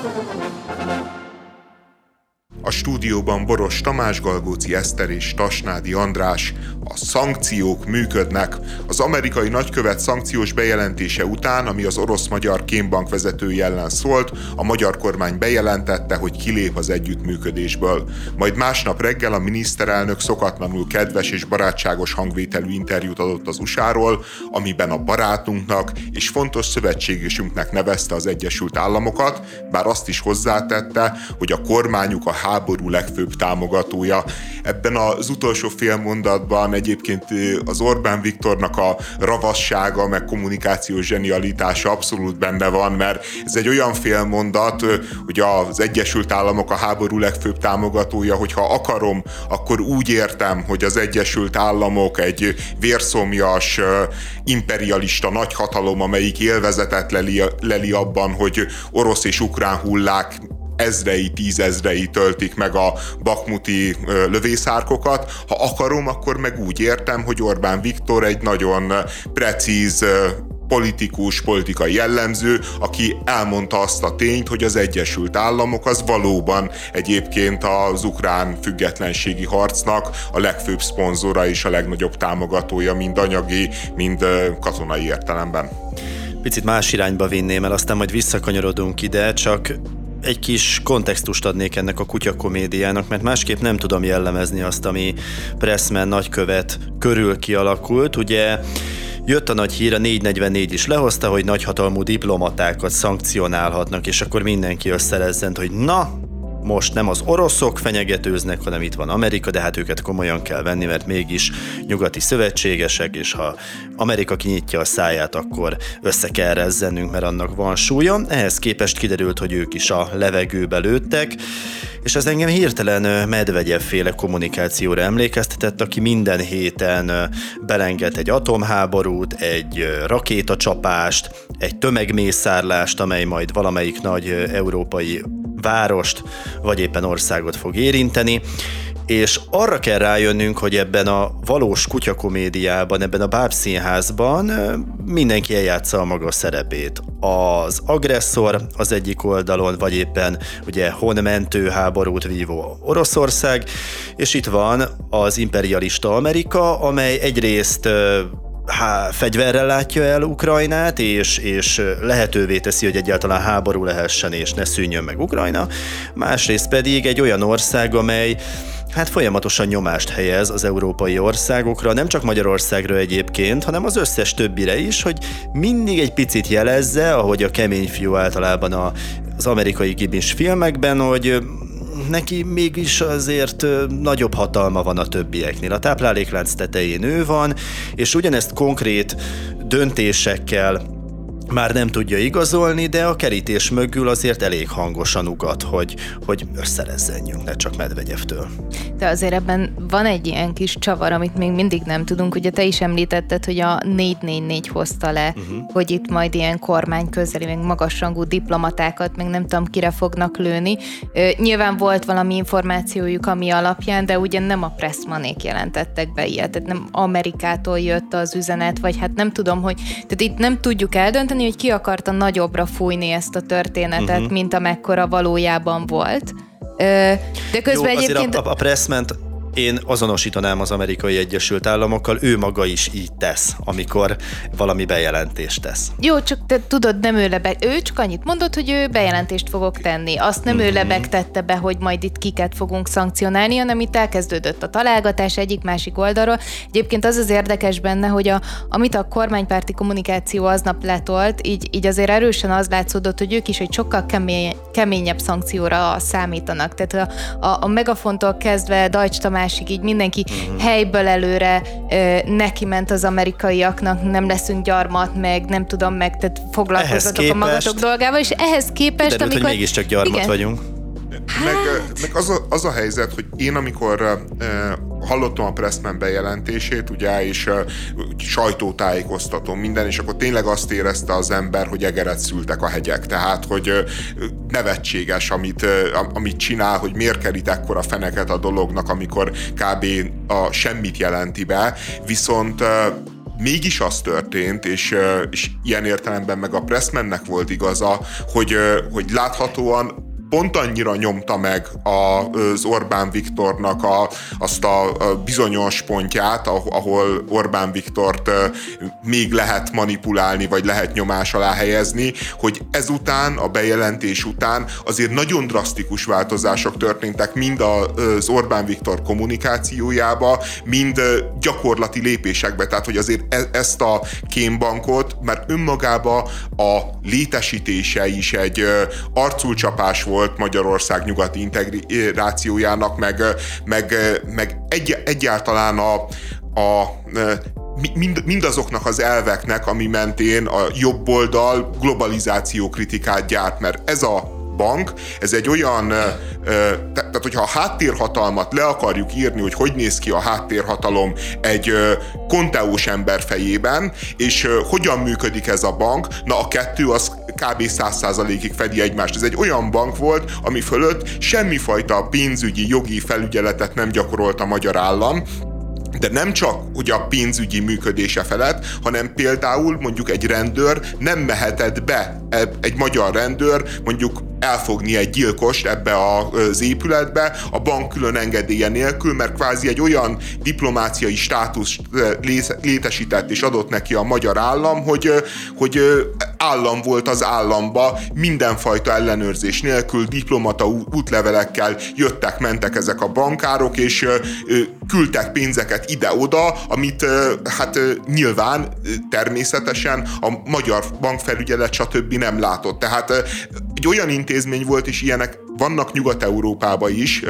Thank you. Stúdióban Boros Tamás, Galgóci Eszter és Tasnádi András. A szankciók működnek. Az amerikai nagykövet szankciós bejelentése után, ami az orosz-magyar kémbank vezetői ellen szólt, a magyar kormány bejelentette, hogy kilép az együttműködésből. Majd másnap reggel a miniszterelnök szokatlanul kedves és barátságos hangvételű interjút adott az USA-ról, amiben a barátunknak és fontos szövetségesünknek nevezte az Egyesült Államokat, bár azt is hozzátette, hogy a kormányuk a háború legfőbb támogatója. Ebben az utolsó fél mondatban egyébként az Orbán Viktornak a ravassága, meg kommunikációs zsenialitása abszolút benne van, mert ez egy olyan félmondat, hogy az Egyesült Államok a háború legfőbb támogatója, hogyha akarom, akkor úgy értem, hogy az Egyesült Államok egy vérszomjas, imperialista nagyhatalom, amelyik élvezetet leli, leli abban, hogy orosz és ukrán hullák ezrei, tízezrei töltik meg a bakmuti lövészárkokat. Ha akarom, akkor meg úgy értem, hogy Orbán Viktor egy nagyon precíz politikus, politikai jellemző, aki elmondta azt a tényt, hogy az Egyesült Államok az valóban egyébként az ukrán függetlenségi harcnak a legfőbb szponzora és a legnagyobb támogatója, mind anyagi, mind katonai értelemben. Picit más irányba vinném el, aztán majd visszakanyarodunk ide, csak egy kis kontextust adnék ennek a kutyakomédiának, mert másképp nem tudom jellemezni azt, ami Pressman nagykövet körül kialakult. Ugye Jött a nagy hír, a 444 is lehozta, hogy nagyhatalmú diplomatákat szankcionálhatnak, és akkor mindenki összerezzent, hogy na, most nem az oroszok fenyegetőznek, hanem itt van Amerika, de hát őket komolyan kell venni, mert mégis nyugati szövetségesek, és ha Amerika kinyitja a száját, akkor össze kell rezzennünk, mert annak van súlya. Ehhez képest kiderült, hogy ők is a levegőbe lőttek, és ez engem hirtelen Medvegyev féle kommunikációra emlékeztetett, aki minden héten belenged egy atomháborút, egy rakétacsapást, egy tömegmészárlást, amely majd valamelyik nagy európai várost, vagy éppen országot fog érinteni, és arra kell rájönnünk, hogy ebben a valós kutyakomédiában, ebben a bábszínházban mindenki eljátsza a maga szerepét. Az agresszor az egyik oldalon, vagy éppen ugye honmentő háborút vívó Oroszország, és itt van az imperialista Amerika, amely egyrészt há, fegyverrel látja el Ukrajnát, és, és lehetővé teszi, hogy egyáltalán háború lehessen, és ne szűnjön meg Ukrajna. Másrészt pedig egy olyan ország, amely hát folyamatosan nyomást helyez az európai országokra, nem csak Magyarországra egyébként, hanem az összes többire is, hogy mindig egy picit jelezze, ahogy a kemény fiú általában a, az amerikai gimis filmekben, hogy neki mégis azért nagyobb hatalma van a többieknél. A tápláléklánc tetején ő van, és ugyanezt konkrét döntésekkel már nem tudja igazolni, de a kerítés mögül azért elég hangosan ugat, hogy, hogy összerezzenjünk, ne csak Medvegyevtől. De azért ebben van egy ilyen kis csavar, amit még mindig nem tudunk. Ugye te is említetted, hogy a 444 hozta le, uh-huh. hogy itt majd ilyen kormány közeli, meg magasrangú diplomatákat, meg nem tudom kire fognak lőni. Ö, nyilván volt valami információjuk, ami alapján, de ugye nem a Pressmanék jelentettek be ilyet, tehát nem Amerikától jött az üzenet, vagy hát nem tudom, hogy tehát itt nem tudjuk eldönteni, mondani, hogy ki akarta nagyobbra fújni ezt a történetet, uh-huh. mint amekkora valójában volt. De közben Jó, egyébként... a, a Pressment én azonosítanám az amerikai Egyesült Államokkal, ő maga is így tesz, amikor valami bejelentést tesz. Jó, csak te tudod, nem ő lebeg, ő csak annyit mondott, hogy ő bejelentést fogok tenni. Azt nem mm-hmm. ő mhm. lebegtette be, hogy majd itt kiket fogunk szankcionálni, hanem itt elkezdődött a találgatás egyik-másik oldalról. Egyébként az az érdekes benne, hogy a, amit a kormánypárti kommunikáció aznap letolt, így, így azért erősen az látszódott, hogy ők is egy sokkal kemény, keményebb szankcióra számítanak. Tehát a, a, a megafontól kezdve Dajcs Tamás másik, így mindenki uh-huh. helyből előre ö, neki ment az amerikaiaknak, nem leszünk gyarmat, meg nem tudom meg, tehát foglalkozatok a magatok dolgával, és ehhez képest, kiderült, amikor... hogy mégiscsak gyarmat igen, vagyunk. Hát... Meg, meg az, a, az a helyzet, hogy én amikor uh, hallottam a Pressman bejelentését, ugye, és uh, sajtótájékoztatom minden, és akkor tényleg azt érezte az ember, hogy egeret szültek a hegyek. Tehát, hogy uh, nevetséges, amit, uh, amit csinál, hogy miért kerít ekkora feneket a dolognak, amikor kb. a semmit jelenti be, viszont uh, mégis az történt, és, és ilyen értelemben meg a Pressmannek volt igaza, hogy, hogy láthatóan pont annyira nyomta meg az Orbán Viktornak a, azt a bizonyos pontját, ahol Orbán Viktort még lehet manipulálni, vagy lehet nyomás alá helyezni, hogy ezután, a bejelentés után azért nagyon drasztikus változások történtek mind az Orbán Viktor kommunikációjába, mind gyakorlati lépésekbe. Tehát, hogy azért e, ezt a kémbankot, mert önmagába a létesítése is egy arculcsapás volt, volt Magyarország nyugati integrációjának, meg, meg, meg egy, egyáltalán a, a mind, mindazoknak az elveknek, ami mentén a jobb oldal globalizáció kritikát gyárt, mert ez a bank, ez egy olyan, tehát hogyha a háttérhatalmat le akarjuk írni, hogy hogy néz ki a háttérhatalom egy konteós ember fejében, és hogyan működik ez a bank, na a kettő az kb. 100%-ig fedi egymást. Ez egy olyan bank volt, ami fölött semmifajta pénzügyi, jogi felügyeletet nem gyakorolt a magyar állam, de nem csak ugye a pénzügyi működése felett, hanem például mondjuk egy rendőr nem mehetett be, egy magyar rendőr mondjuk elfogni egy gyilkost ebbe az épületbe a bank külön engedélye nélkül, mert kvázi egy olyan diplomáciai státusz létesített és adott neki a magyar állam, hogy, hogy állam volt az államba, mindenfajta ellenőrzés nélkül, diplomata útlevelekkel jöttek, mentek ezek a bankárok, és küldtek pénzeket ide-oda, amit hát nyilván természetesen a magyar bankfelügyelet stb. nem látott. Tehát egy olyan intézmény volt, és ilyenek vannak Nyugat-Európában is,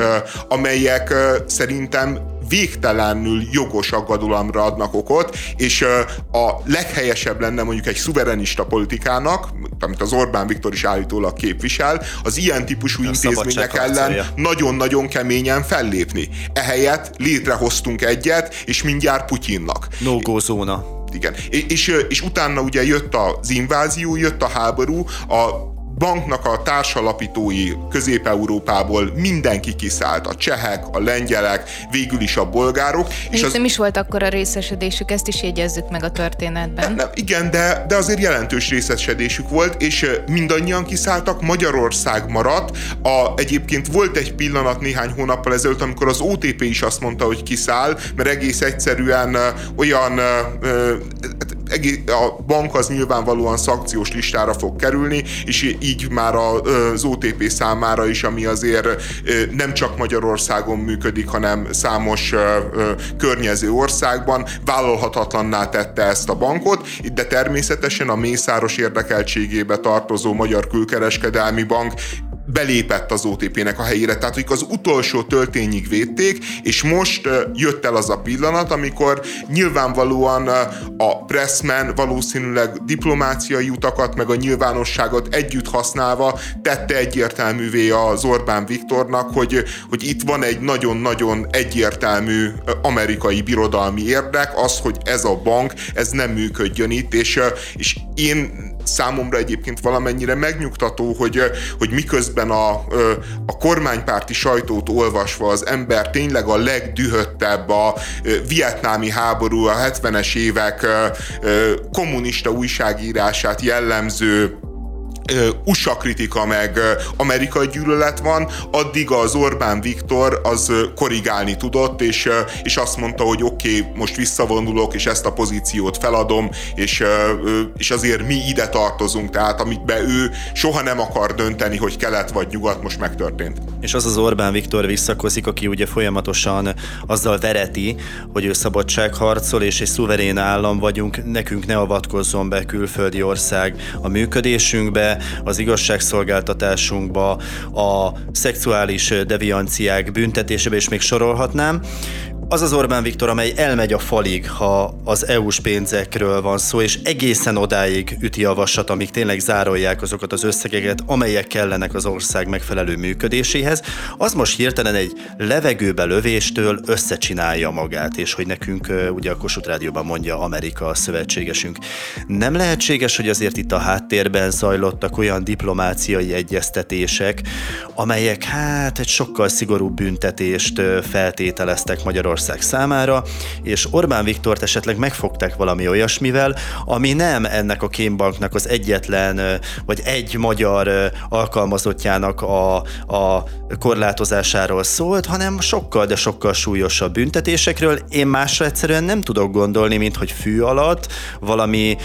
amelyek szerintem végtelenül jogos aggadolamra adnak okot, és a leghelyesebb lenne mondjuk egy szuverenista politikának, amit az Orbán Viktor is állítólag képvisel, az ilyen típusú a intézmények ellen nagyon-nagyon keményen fellépni. Ehelyett létrehoztunk egyet, és mindjárt Putyinnak. No-go zóna. Igen. És, és, és utána ugye jött az invázió, jött a háború, a banknak a társalapítói Közép-Európából mindenki kiszállt, a csehek, a lengyelek, végül is a bolgárok. És az... nem is volt akkor a részesedésük, ezt is jegyezzük meg a történetben. Nem, igen, de, de azért jelentős részesedésük volt, és mindannyian kiszálltak, Magyarország maradt. A, egyébként volt egy pillanat néhány hónappal ezelőtt, amikor az OTP is azt mondta, hogy kiszáll, mert egész egyszerűen olyan a bank az nyilvánvalóan szankciós listára fog kerülni, és így már az OTP számára is, ami azért nem csak Magyarországon működik, hanem számos környező országban vállalhatatlanná tette ezt a bankot, de természetesen a mészáros érdekeltségébe tartozó Magyar Külkereskedelmi Bank belépett az OTP-nek a helyére, tehát hogy az utolsó töltényig védték, és most jött el az a pillanat, amikor nyilvánvalóan a Pressman valószínűleg diplomáciai utakat, meg a nyilvánosságot együtt használva tette egyértelművé az Orbán Viktornak, hogy, hogy itt van egy nagyon-nagyon egyértelmű amerikai birodalmi érdek, az, hogy ez a bank, ez nem működjön itt, és, és én számomra egyébként valamennyire megnyugtató, hogy, hogy miközben a, a kormánypárti sajtót olvasva az ember tényleg a legdühöttebb a vietnámi háború, a 70-es évek kommunista újságírását jellemző USA kritika meg amerikai gyűlölet van, addig az Orbán Viktor az korrigálni tudott, és, és azt mondta, hogy oké, okay, most visszavonulok, és ezt a pozíciót feladom, és, és azért mi ide tartozunk, tehát amit be ő soha nem akar dönteni, hogy kelet vagy nyugat, most megtörtént. És az az Orbán Viktor visszakozik, aki ugye folyamatosan azzal vereti, hogy ő szabadságharcol, és egy szuverén állam vagyunk, nekünk ne avatkozzon be külföldi ország a működésünkbe, az igazságszolgáltatásunkba, a szexuális devianciák büntetésébe, és még sorolhatnám az az Orbán Viktor, amely elmegy a falig, ha az EU-s pénzekről van szó, és egészen odáig üti a vasat, amíg tényleg zárolják azokat az összegeket, amelyek kellenek az ország megfelelő működéséhez, az most hirtelen egy levegőbe lövéstől összecsinálja magát, és hogy nekünk ugye a Kossuth Rádióban mondja Amerika a szövetségesünk. Nem lehetséges, hogy azért itt a háttérben zajlottak olyan diplomáciai egyeztetések, amelyek hát egy sokkal szigorúbb büntetést feltételeztek Magyarország Magyarország számára, és Orbán Viktort esetleg megfogták valami olyasmivel, ami nem ennek a kémbanknak az egyetlen, vagy egy magyar alkalmazottjának a, a korlátozásáról szólt, hanem sokkal, de sokkal súlyosabb büntetésekről. Én másra egyszerűen nem tudok gondolni, mint hogy fű alatt, valami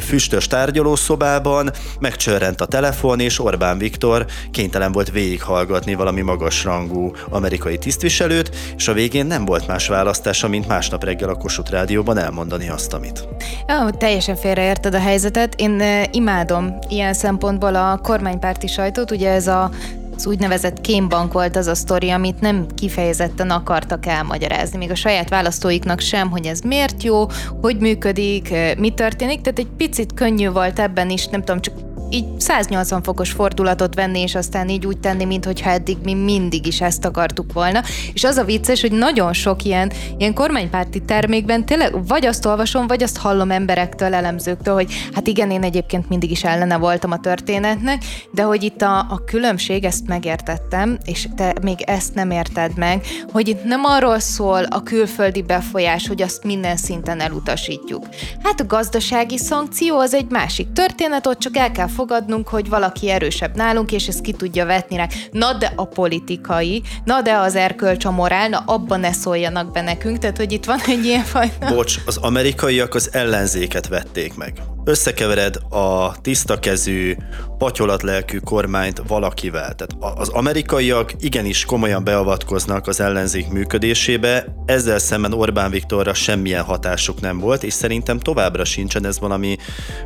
füstös tárgyalószobában megcsörrent a telefon, és Orbán Viktor kénytelen volt végighallgatni valami magasrangú amerikai tisztviselőt, és a végén nem volt más választása, mint másnap reggel a Kossuth Rádióban elmondani azt, amit. Ja, teljesen félreérted a helyzetet. Én imádom ilyen szempontból a kormánypárti sajtót, ugye ez a az úgynevezett kémbank volt az a sztori, amit nem kifejezetten akartak elmagyarázni, még a saját választóiknak sem, hogy ez miért jó, hogy működik, mi történik, tehát egy picit könnyű volt ebben is, nem tudom, csak így 180 fokos fordulatot venni, és aztán így úgy tenni, mintha eddig mi mindig is ezt akartuk volna. És az a vicces, hogy nagyon sok ilyen, ilyen kormánypárti termékben tényleg vagy azt olvasom, vagy azt hallom emberektől, elemzőktől, hogy hát igen, én egyébként mindig is ellene voltam a történetnek, de hogy itt a, a különbség, ezt megértettem, és te még ezt nem érted meg, hogy itt nem arról szól a külföldi befolyás, hogy azt minden szinten elutasítjuk. Hát a gazdasági szankció az egy másik történet, ott csak el kell fogadnunk, hogy valaki erősebb nálunk, és ezt ki tudja vetni rá. Na de a politikai, na de az erkölcs, a morál, na abban ne szóljanak be nekünk, tehát hogy itt van egy ilyen fajta... Bocs, az amerikaiak az ellenzéket vették meg. Összekevered a tisztakezű, patyolatlelkű kormányt valakivel. Tehát az amerikaiak igenis komolyan beavatkoznak az ellenzék működésébe, ezzel szemben Orbán Viktorra semmilyen hatásuk nem volt, és szerintem továbbra sincsen, ez valami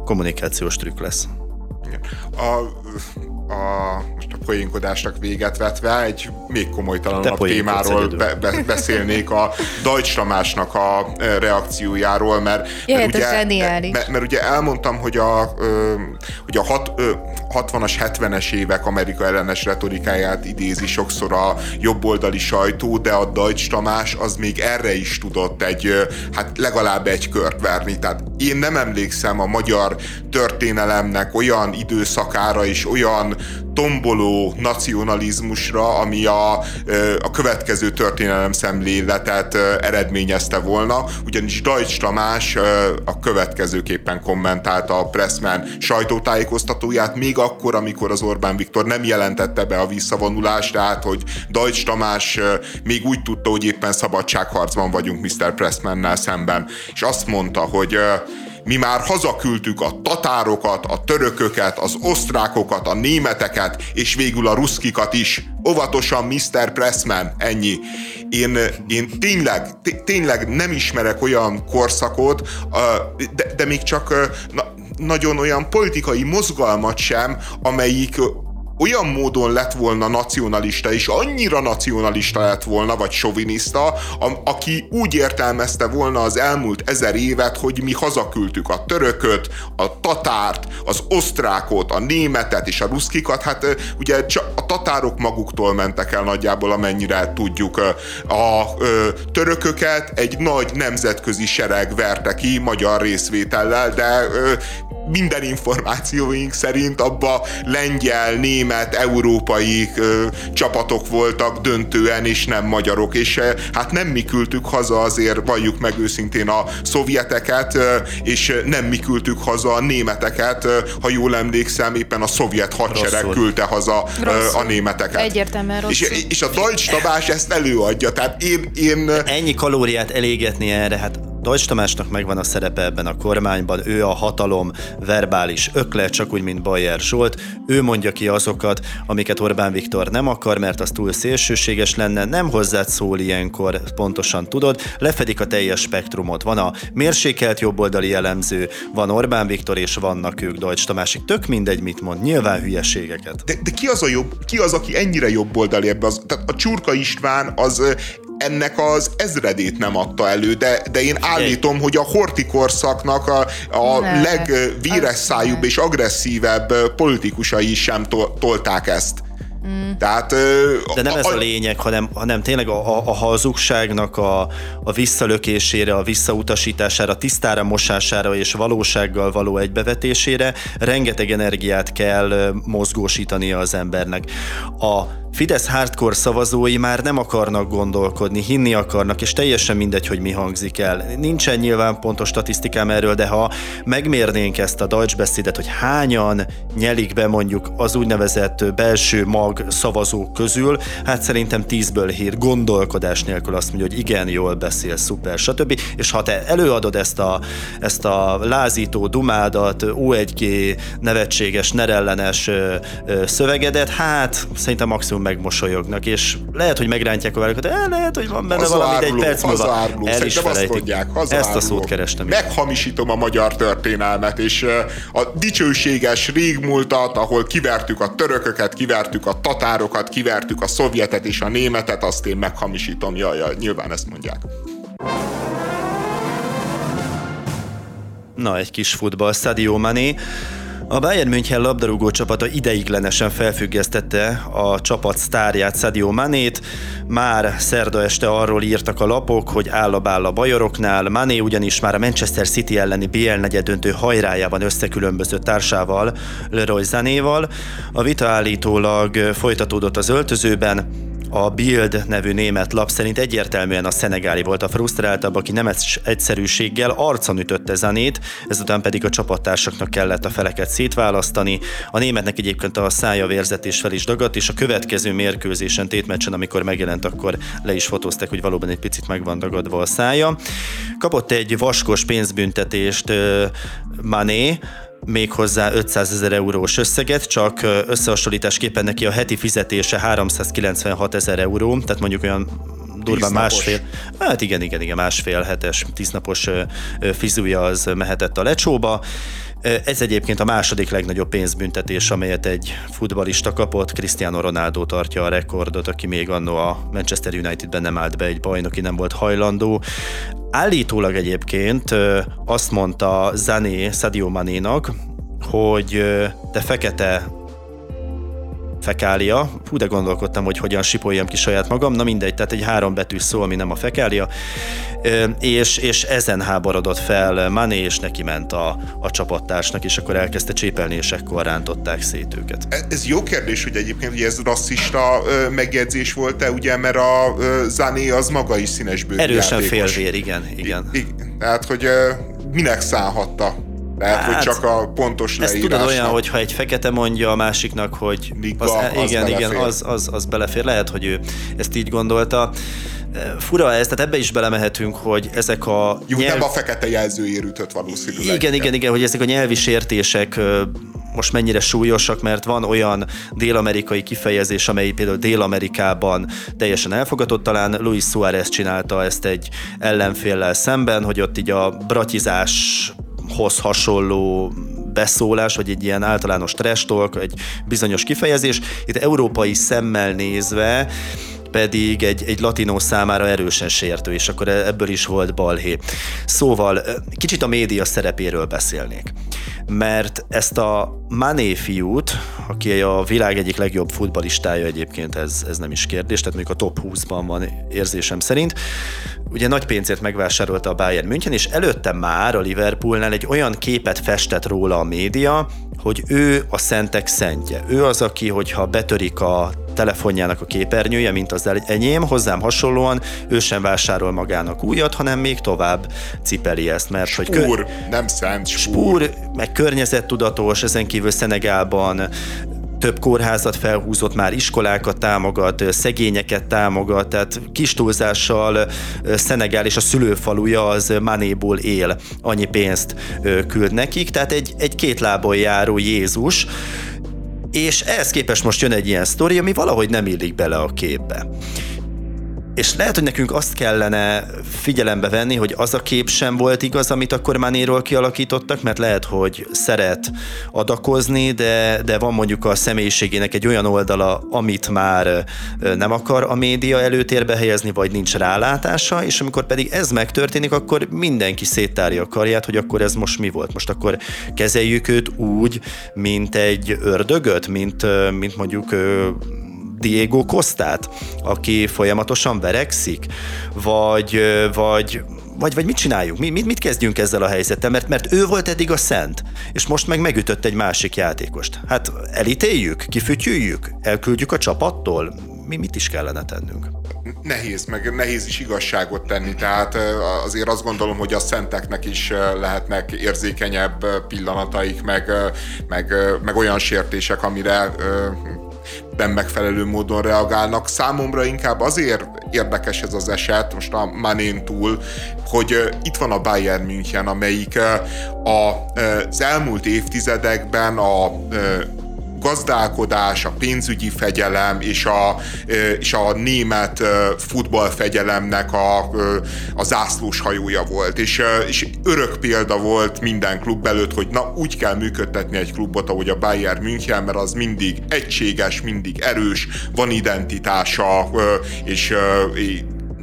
kommunikációs trükk lesz. A, a, most a poénkodásnak véget vetve egy még komolytalanabb témáról be, be, beszélnék a Deutsch Tamásnak a e, reakciójáról, mert, Jöhet mert, ugye, mert, mert ugye elmondtam, hogy a, hogy a hat, 60-as, 70-es évek Amerika ellenes retorikáját idézi sokszor a jobboldali sajtó, de a Deutsch Tamás az még erre is tudott egy, hát legalább egy kört verni. Tehát én nem emlékszem a magyar történelemnek olyan időszakára és olyan tomboló nacionalizmusra, ami a, a következő történelem szemléletet eredményezte volna, ugyanis Deutsch Tamás a következőképpen kommentálta a Pressman sajtótájékoztatóját, még akkor, amikor az Orbán Viktor nem jelentette be a visszavonulást, tehát, hogy Deutsch Tamás még úgy tudta, hogy éppen szabadságharcban vagyunk Mr. Pressmannel szemben, és azt mondta, hogy mi már hazaküldtük a tatárokat, a törököket, az osztrákokat, a németeket, és végül a ruszkikat is. Óvatosan, Mr. Pressman, ennyi. Én, én tényleg, tényleg nem ismerek olyan korszakot, de, de még csak na, nagyon olyan politikai mozgalmat sem, amelyik olyan módon lett volna nacionalista, és annyira nacionalista lett volna, vagy soviniszta, a, aki úgy értelmezte volna az elmúlt ezer évet, hogy mi hazaküldtük a törököt, a tatárt, az osztrákot, a németet és a ruszkikat, hát ugye csak a tatárok maguktól mentek el nagyjából, amennyire tudjuk. A, a törököket egy nagy nemzetközi sereg verte ki magyar részvétellel, de minden információink szerint abba lengyel, német, európai ö, csapatok voltak döntően, és nem magyarok, és hát nem mi küldtük haza azért, valljuk meg őszintén a szovjeteket, ö, és nem mi küldtük haza a németeket, ö, ha jól emlékszem, éppen a szovjet hadsereg rosszul. küldte haza rosszul. a németeket. Egyértelműen rosszul. És, és a Deutsch Tabás ezt előadja, tehát én... én... Ennyi kalóriát elégetni erre, hát Deutsch Tamásnak megvan a szerepe ebben a kormányban, ő a hatalom verbális ökle, csak úgy, mint Bayer Zsolt. Ő mondja ki azokat, amiket Orbán Viktor nem akar, mert az túl szélsőséges lenne, nem hozzád szól ilyenkor, pontosan tudod, lefedik a teljes spektrumot. Van a mérsékelt jobboldali jellemző, van Orbán Viktor, és vannak ők Deutsch Tamásik. Tök mindegy, mit mond, nyilván hülyeségeket. De, de ki, az a jobb, ki az, aki ennyire jobboldali ebbe? Az, tehát a Csurka István az ennek az ezredét nem adta elő, de, de én állítom, hogy a horti korszaknak a, a legvíres szájúbb és agresszívebb politikusai sem tolták ezt. Mm. Tehát, De nem a, ez a lényeg, hanem, hanem tényleg a, a, a hazugságnak a, a visszalökésére, a visszautasítására, tisztára mosására és valósággal való egybevetésére rengeteg energiát kell mozgósítania az embernek. A Fidesz hardcore szavazói már nem akarnak gondolkodni, hinni akarnak, és teljesen mindegy, hogy mi hangzik el. Nincsen nyilván pontos statisztikám erről, de ha megmérnénk ezt a Deutsch beszédet, hogy hányan nyelik be mondjuk az úgynevezett belső mag szavazók közül, hát szerintem tízből hír gondolkodás nélkül azt mondja, hogy igen, jól beszél, szuper, stb. És ha te előadod ezt a, ezt a lázító dumádat, O1G nevetséges, nerellenes szövegedet, hát szerintem maximum megmosolyognak, és lehet, hogy megrántják a vállalat, de lehet, hogy van benne valami, de egy perc múlva el is azt mondják, Ezt a szót kerestem. Meghamisítom a magyar történelmet, és a dicsőséges régmúltat, ahol kivertük a törököket, kivertük a tatárokat, kivertük a szovjetet és a németet, azt én meghamisítom. Jaj, jaj, nyilván ezt mondják. Na, egy kis futball, Sadio Mané a Bayern München labdarúgó csapata ideiglenesen felfüggesztette a csapat sztárját, Sadio Manét. Már szerda este arról írtak a lapok, hogy áll a bál a bajoroknál. Mané ugyanis már a Manchester City elleni BL negyedöntő hajrájában összekülönbözött társával, Leroy Zanéval. A vita állítólag folytatódott az öltözőben, a Bild nevű német lap szerint egyértelműen a szenegáli volt a frusztráltabb, aki nem egyszerűséggel arcon ütötte zenét, ezután pedig a csapattársaknak kellett a feleket szétválasztani. A németnek egyébként a szája vérzet és fel is dagadt, és a következő mérkőzésen, tétmeccsen, amikor megjelent, akkor le is fotózták, hogy valóban egy picit meg van dagadva a szája. Kapott egy vaskos pénzbüntetést Mané, méghozzá 500 ezer eurós összeget, csak összehasonlításképpen neki a heti fizetése 396 ezer euró, tehát mondjuk olyan durván másfél, hát igen, igen, igen, másfél hetes, tíznapos fizúja az mehetett a lecsóba. Ez egyébként a második legnagyobb pénzbüntetés, amelyet egy futbalista kapott. Cristiano Ronaldo tartja a rekordot, aki még annó a Manchester Unitedben nem állt be egy bajnoki, nem volt hajlandó. Állítólag egyébként azt mondta Zané Sadio Manénak, hogy te fekete fekália. Hú, de gondolkodtam, hogy hogyan sipoljam ki saját magam. Na mindegy, tehát egy három betű szó, ami nem a fekália. És, és ezen háborodott fel Mané, és neki ment a, a csapattársnak, és akkor elkezdte csépelni, és ekkor rántották szét őket. E, ez jó kérdés, hogy egyébként hogy ez rasszista megjegyzés volt-e, ugye, mert a Zané az maga is színesbőrű Erősen félvér, igen, igen. I, I, tehát, hogy minek szállhatta lehet, hát, hogy csak a pontos leírás. Ez tudod olyan, hogyha egy fekete mondja a másiknak, hogy Liga, az, az igen, belefér. igen, az, az, az belefér. Lehet, hogy ő ezt így gondolta. Fura ez, tehát ebbe is belemehetünk, hogy ezek a... Jó, nyelv... nem a fekete jelzőért ütött valószínűleg. Igen, igen, igen, igen, hogy ezek a nyelvi sértések most mennyire súlyosak, mert van olyan dél-amerikai kifejezés, amely például Dél-Amerikában teljesen elfogadott, talán Luis Suárez csinálta ezt egy ellenféllel szemben, hogy ott így a bratizás hoz hasonló beszólás, vagy egy ilyen általános trash talk, egy bizonyos kifejezés. Itt európai szemmel nézve pedig egy, egy latinó számára erősen sértő, és akkor ebből is volt balhé. Szóval kicsit a média szerepéről beszélnék mert ezt a Mané fiút, aki a világ egyik legjobb futbalistája egyébként, ez, ez nem is kérdés, tehát mondjuk a top 20-ban van érzésem szerint, ugye nagy pénzért megvásárolta a Bayern München, és előtte már a Liverpoolnál egy olyan képet festett róla a média, hogy ő a szentek szentje. Ő az, aki, hogyha betörik a telefonjának a képernyője, mint az enyém, hozzám hasonlóan ő sem vásárol magának újat, hanem még tovább cipeli ezt, mert spúr, hogy... Spúr, nem szent, spúr. Spúr, meg környezettudatos, ezen kívül Szenegálban több kórházat felhúzott, már iskolákat támogat, szegényeket támogat, tehát kis túlzással Szenegál és a szülőfaluja az Manéból él, annyi pénzt küld nekik, tehát egy, egy két lábon járó Jézus, és ehhez képest most jön egy ilyen sztori, ami valahogy nem illik bele a képbe. És lehet, hogy nekünk azt kellene figyelembe venni, hogy az a kép sem volt igaz, amit akkor Manéról kialakítottak, mert lehet, hogy szeret adakozni, de, de van mondjuk a személyiségének egy olyan oldala, amit már nem akar a média előtérbe helyezni, vagy nincs rálátása, és amikor pedig ez megtörténik, akkor mindenki széttárja a karját, hogy akkor ez most mi volt. Most akkor kezeljük őt úgy, mint egy ördögöt, mint, mint mondjuk Diego Costát, aki folyamatosan verekszik, vagy, vagy vagy, vagy mit csináljunk? Mi, mit, mit kezdjünk ezzel a helyzettel? Mert, mert ő volt eddig a szent, és most meg megütött egy másik játékost. Hát elítéljük, kifütyüljük, elküldjük a csapattól? Mi mit is kellene tennünk? Nehéz, meg nehéz is igazságot tenni, tehát azért azt gondolom, hogy a szenteknek is lehetnek érzékenyebb pillanataik, meg, meg, meg olyan sértések, amire nem megfelelő módon reagálnak. Számomra inkább azért érdekes ez az eset, most a Manén túl, hogy itt van a Bayern München, amelyik az elmúlt évtizedekben a gazdálkodás, a pénzügyi fegyelem és a, és a német futballfegyelemnek a, a zászlós hajója volt. És, és örök példa volt minden klub előtt, hogy na úgy kell működtetni egy klubot, ahogy a Bayern München, mert az mindig egységes, mindig erős, van identitása, és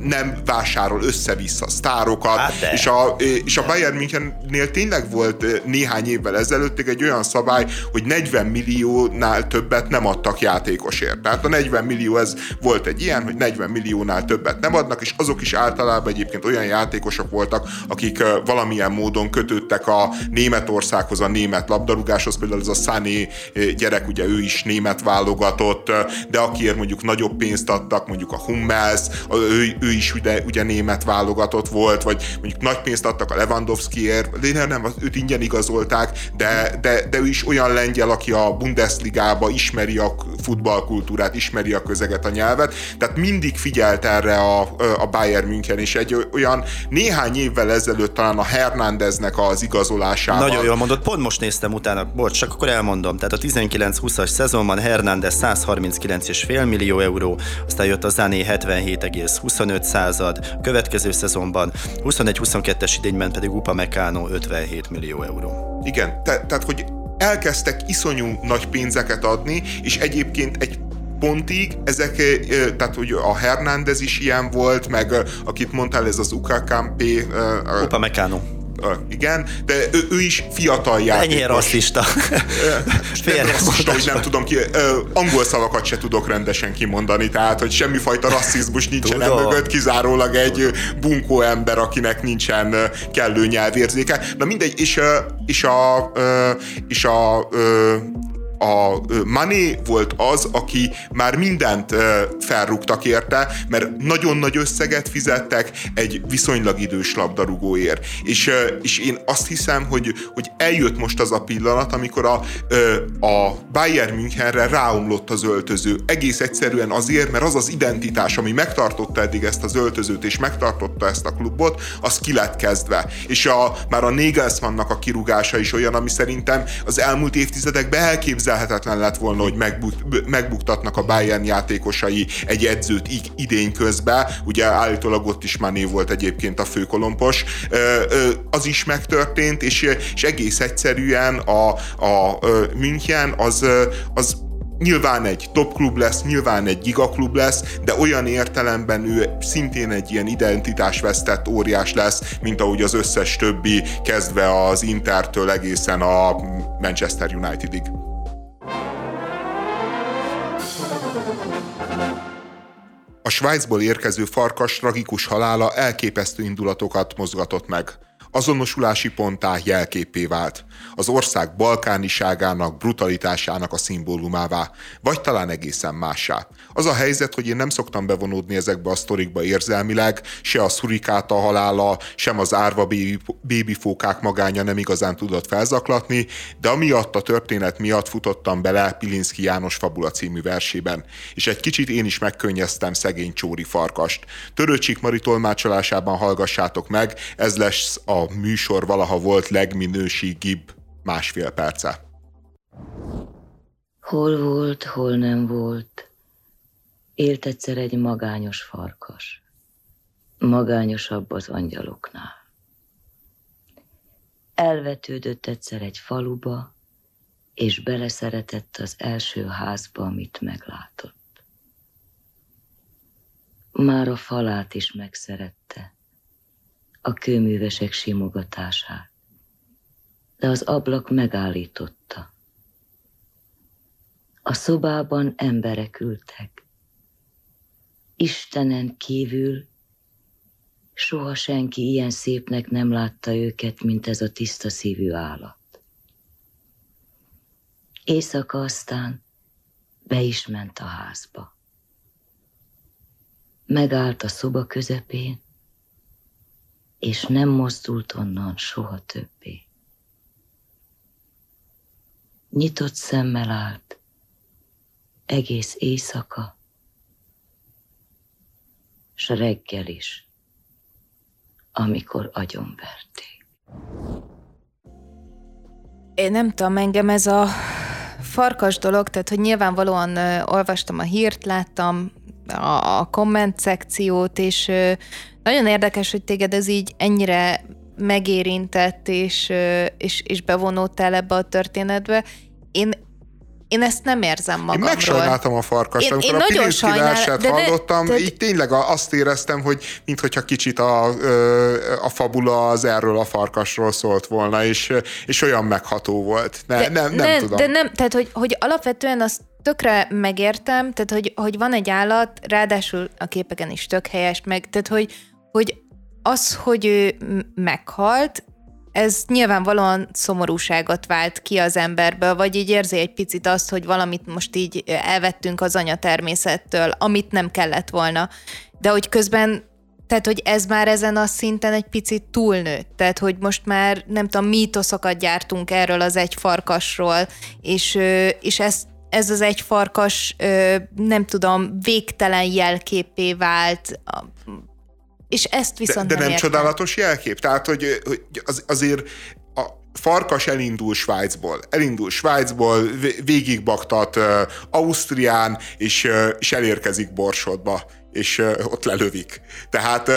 nem vásárol össze-vissza sztárokat, hát és, a, és a Bayern Münchennél tényleg volt néhány évvel ezelőtt egy olyan szabály, hogy 40 milliónál többet nem adtak játékosért. Tehát a 40 millió ez volt egy ilyen, hogy 40 milliónál többet nem adnak, és azok is általában egyébként olyan játékosok voltak, akik valamilyen módon kötődtek a Németországhoz, a német labdarúgáshoz, például ez a Sané gyerek, ugye ő is német válogatott, de akiért mondjuk nagyobb pénzt adtak, mondjuk a Hummels, ő, ő is ugye, ugye német válogatott volt, vagy mondjuk nagy pénzt adtak a Lewandowskiért, nem, nem, őt ingyen igazolták, de, de, de ő is olyan lengyel, aki a Bundesligába ismeri a futballkultúrát, ismeri a közeget, a nyelvet, tehát mindig figyelt erre a, a Bayern München, és egy olyan néhány évvel ezelőtt talán a Hernándeznek az igazolásával. Nagyon jól mondott, pont most néztem utána, bocs, csak akkor elmondom, tehát a 19-20-as szezonban Hernández 139,5 millió euró, aztán jött a Zané 77,25 15 század, következő szezonban 21-22-es idényben pedig Upa Meccano 57 millió euró. Igen, te, tehát hogy elkezdtek iszonyú nagy pénzeket adni, és egyébként egy pontig ezek, tehát hogy a Hernández is ilyen volt, meg akit mondtál, ez az Ukakampi. Upa Meccano igen, de ő, ő is fiatal játékos. Ennyire rasszista. rasszista, hogy nem tudom ki, angol szavakat se tudok rendesen kimondani, tehát, hogy semmifajta rasszizmus nincsen mögött, kizárólag egy bunkó ember, akinek nincsen kellő nyelvérzéke. Na mindegy, és, és a, és a, a Mané volt az, aki már mindent felrúgtak érte, mert nagyon nagy összeget fizettek egy viszonylag idős labdarúgóért. És, és én azt hiszem, hogy, hogy eljött most az a pillanat, amikor a, a Bayern Münchenre ráomlott az öltöző. Egész egyszerűen azért, mert az az identitás, ami megtartotta eddig ezt az öltözőt, és megtartotta ezt a klubot, az ki lett kezdve. És a, már a Nagelsmannnak a kirúgása is olyan, ami szerintem az elmúlt évtizedekben elképzel elképzelhetetlen lett volna, hogy megbuk, megbuktatnak a Bayern játékosai egy edzőt idény közben, ugye állítólag ott is Mané volt egyébként a főkolompos, az is megtörtént, és, és egész egyszerűen a, a München az, az nyilván egy top klub lesz, nyilván egy gigaklub lesz, de olyan értelemben ő szintén egy ilyen identitásvesztett óriás lesz, mint ahogy az összes többi, kezdve az Intertől egészen a Manchester Unitedig. A Svájcból érkező farkas tragikus halála elképesztő indulatokat mozgatott meg azonosulási ponttá jelképé vált, az ország balkániságának, brutalitásának a szimbólumává, vagy talán egészen mássá. Az a helyzet, hogy én nem szoktam bevonódni ezekbe a sztorikba érzelmileg, se a szurikáta halála, sem az árva bébifókák magánya nem igazán tudott felzaklatni, de amiatt a történet miatt futottam bele Pilinszki János Fabula című versében, és egy kicsit én is megkönnyeztem szegény Csóri farkast. Törőcsik Mari tolmácsolásában hallgassátok meg, ez lesz a a műsor valaha volt legminőségibb másfél perce. Hol volt, hol nem volt, élt egyszer egy magányos farkas. Magányosabb az angyaloknál. Elvetődött egyszer egy faluba, és beleszeretett az első házba, amit meglátott. Már a falát is megszerette, a kőművesek simogatását, de az ablak megállította. A szobában emberek ültek. Istenen kívül Soha senki ilyen szépnek nem látta őket, mint ez a tiszta szívű állat. Éjszaka aztán be is ment a házba. Megállt a szoba közepén, és nem mozdult onnan soha többé. Nyitott szemmel állt, egész éjszaka, s reggel is, amikor agyonverték. Én nem tudom, engem ez a farkas dolog, tehát hogy nyilvánvalóan ö, olvastam a hírt, láttam a, a komment szekciót, és ö, nagyon érdekes, hogy téged ez így ennyire megérintett, és, és, és bevonódtál ebbe a történetbe. Én, én ezt nem érzem magamról. Én megsajnáltam a farkast, Én- amikor én a nagyon Pilinszki sajnál- verset de hallottam, de- így tényleg azt éreztem, hogy minthogyha kicsit a, a fabula az erről a farkasról szólt volna, és, és olyan megható volt. Ne, de, nem, nem ne, tudom. De nem, tehát hogy, hogy alapvetően azt tökre megértem, tehát hogy, hogy van egy állat, ráadásul a képeken is tök helyes, meg, tehát hogy, hogy az, hogy ő meghalt, ez nyilvánvalóan szomorúságot vált ki az emberből, vagy így érzi egy picit azt, hogy valamit most így elvettünk az anya természettől, amit nem kellett volna. De hogy közben tehát, hogy ez már ezen a szinten egy picit túlnőtt. Tehát, hogy most már, nem tudom, mítoszokat gyártunk erről az egy farkasról, és, és ez, ez az egy farkas, nem tudom, végtelen jelképé vált, és ezt De, viszont de nem, nem értem. csodálatos jelkép? Tehát, hogy, hogy az, azért a farkas elindul Svájcból. Elindul Svájcból, vé- végigbaktat uh, Ausztrián, és, uh, és elérkezik Borsodba és ott lelövik. Tehát uh,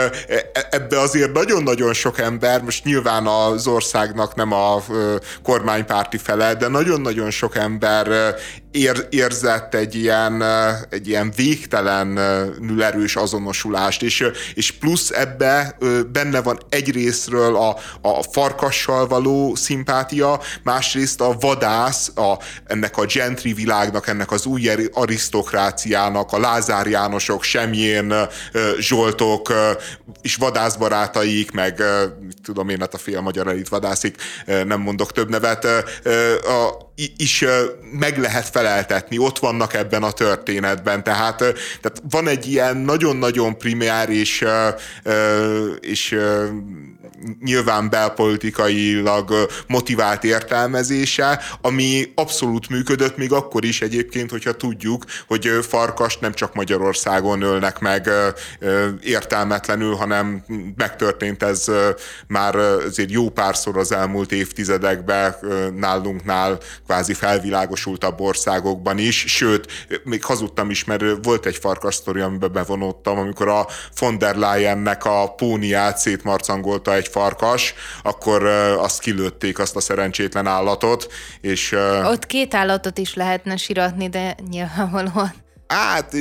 ebbe azért nagyon-nagyon sok ember, most nyilván az országnak nem a kormánypárti fele, de nagyon-nagyon sok ember ér, érzett egy ilyen, egy ilyen végtelenül erős azonosulást, és, és plusz ebbe benne van egyrésztről a, a farkassal való szimpátia, másrészt a vadász, a, ennek a gentry világnak, ennek az új arisztokráciának, a Lázár Jánosok, Semjén Zsoltok és vadászbarátaik, meg tudom én, hát a fél magyar elit vadászik, nem mondok több nevet, a, is meg lehet feleltetni, ott vannak ebben a történetben, tehát, tehát van egy ilyen nagyon-nagyon primár és, és nyilván belpolitikailag motivált értelmezése, ami abszolút működött még akkor is egyébként, hogyha tudjuk, hogy farkast nem csak Magyarországon ölnek meg értelmetlenül, hanem megtörtént ez már azért jó párszor az elmúlt évtizedekben nálunknál kvázi felvilágosultabb országokban is, sőt, még hazudtam is, mert volt egy farkas sztori, amiben bevonódtam, amikor a von der Leyennek a póniát szétmarcangolta egy farkas, akkor azt kilőtték, azt a szerencsétlen állatot, és Ott két állatot is lehetne siratni, de nyilvánvalóan. Hát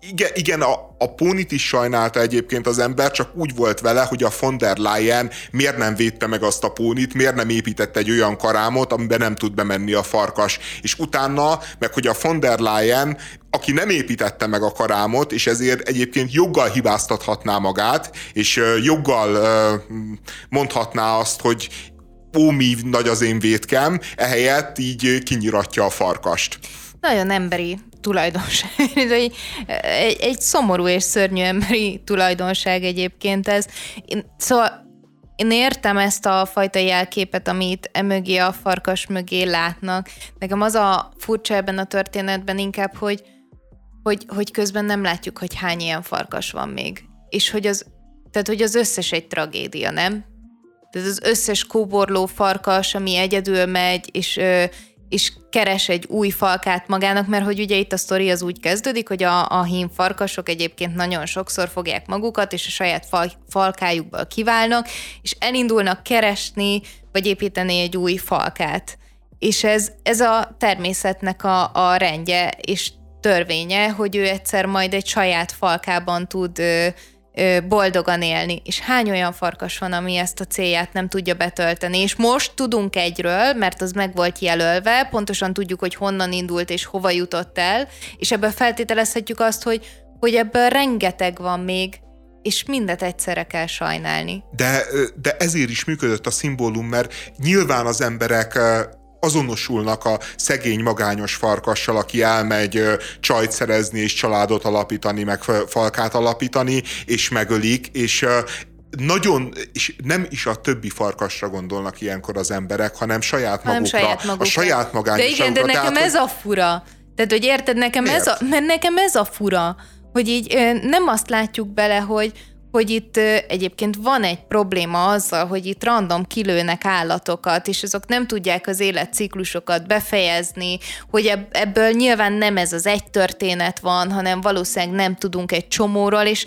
igen, igen a, a pónit is sajnálta egyébként az ember, csak úgy volt vele, hogy a von der Leyen miért nem védte meg azt a pónit, miért nem épített egy olyan karámot, amiben nem tud bemenni a farkas. És utána, meg hogy a von der Leyen, aki nem építette meg a karámot, és ezért egyébként joggal hibáztathatná magát, és joggal mondhatná azt, hogy ó, mi nagy az én vétkem, ehelyett így kinyiratja a farkast. Nagyon emberi tulajdonság. Egy, egy, egy szomorú és szörnyű emberi tulajdonság egyébként ez. Szóval én értem ezt a fajta jelképet, amit emögé a farkas mögé látnak. Nekem az a furcsa ebben a történetben inkább, hogy, hogy, hogy közben nem látjuk, hogy hány ilyen farkas van még. És hogy az, tehát, hogy az összes egy tragédia, nem? Tehát az összes kóborló farkas, ami egyedül megy, és, ö, és keres egy új falkát magának, mert hogy ugye itt a sztori az úgy kezdődik, hogy a, a hím farkasok egyébként nagyon sokszor fogják magukat, és a saját fal, falkájukból kiválnak, és elindulnak keresni, vagy építeni egy új falkát. És ez, ez a természetnek a, a rendje és törvénye, hogy ő egyszer majd egy saját falkában tud ö, boldogan élni. És hány olyan farkas van, ami ezt a célját nem tudja betölteni. És most tudunk egyről, mert az meg volt jelölve, pontosan tudjuk, hogy honnan indult és hova jutott el, és ebből feltételezhetjük azt, hogy, hogy ebből rengeteg van még, és mindet egyszerre kell sajnálni. De, de ezért is működött a szimbólum, mert nyilván az emberek azonosulnak a szegény magányos farkassal, aki elmegy csajt szerezni és családot alapítani, meg falkát alapítani, és megölik, és nagyon, és nem is a többi farkasra gondolnak ilyenkor az emberek, hanem saját hanem magukra. Saját magukra. A saját magányosra. De igen, de nekem tehát, ez a fura. Tehát, hogy érted, nekem ez a, mert nekem ez a fura, hogy így nem azt látjuk bele, hogy, hogy itt egyébként van egy probléma azzal, hogy itt random kilőnek állatokat, és azok nem tudják az életciklusokat befejezni, hogy ebből nyilván nem ez az egy történet van, hanem valószínűleg nem tudunk egy csomóról, és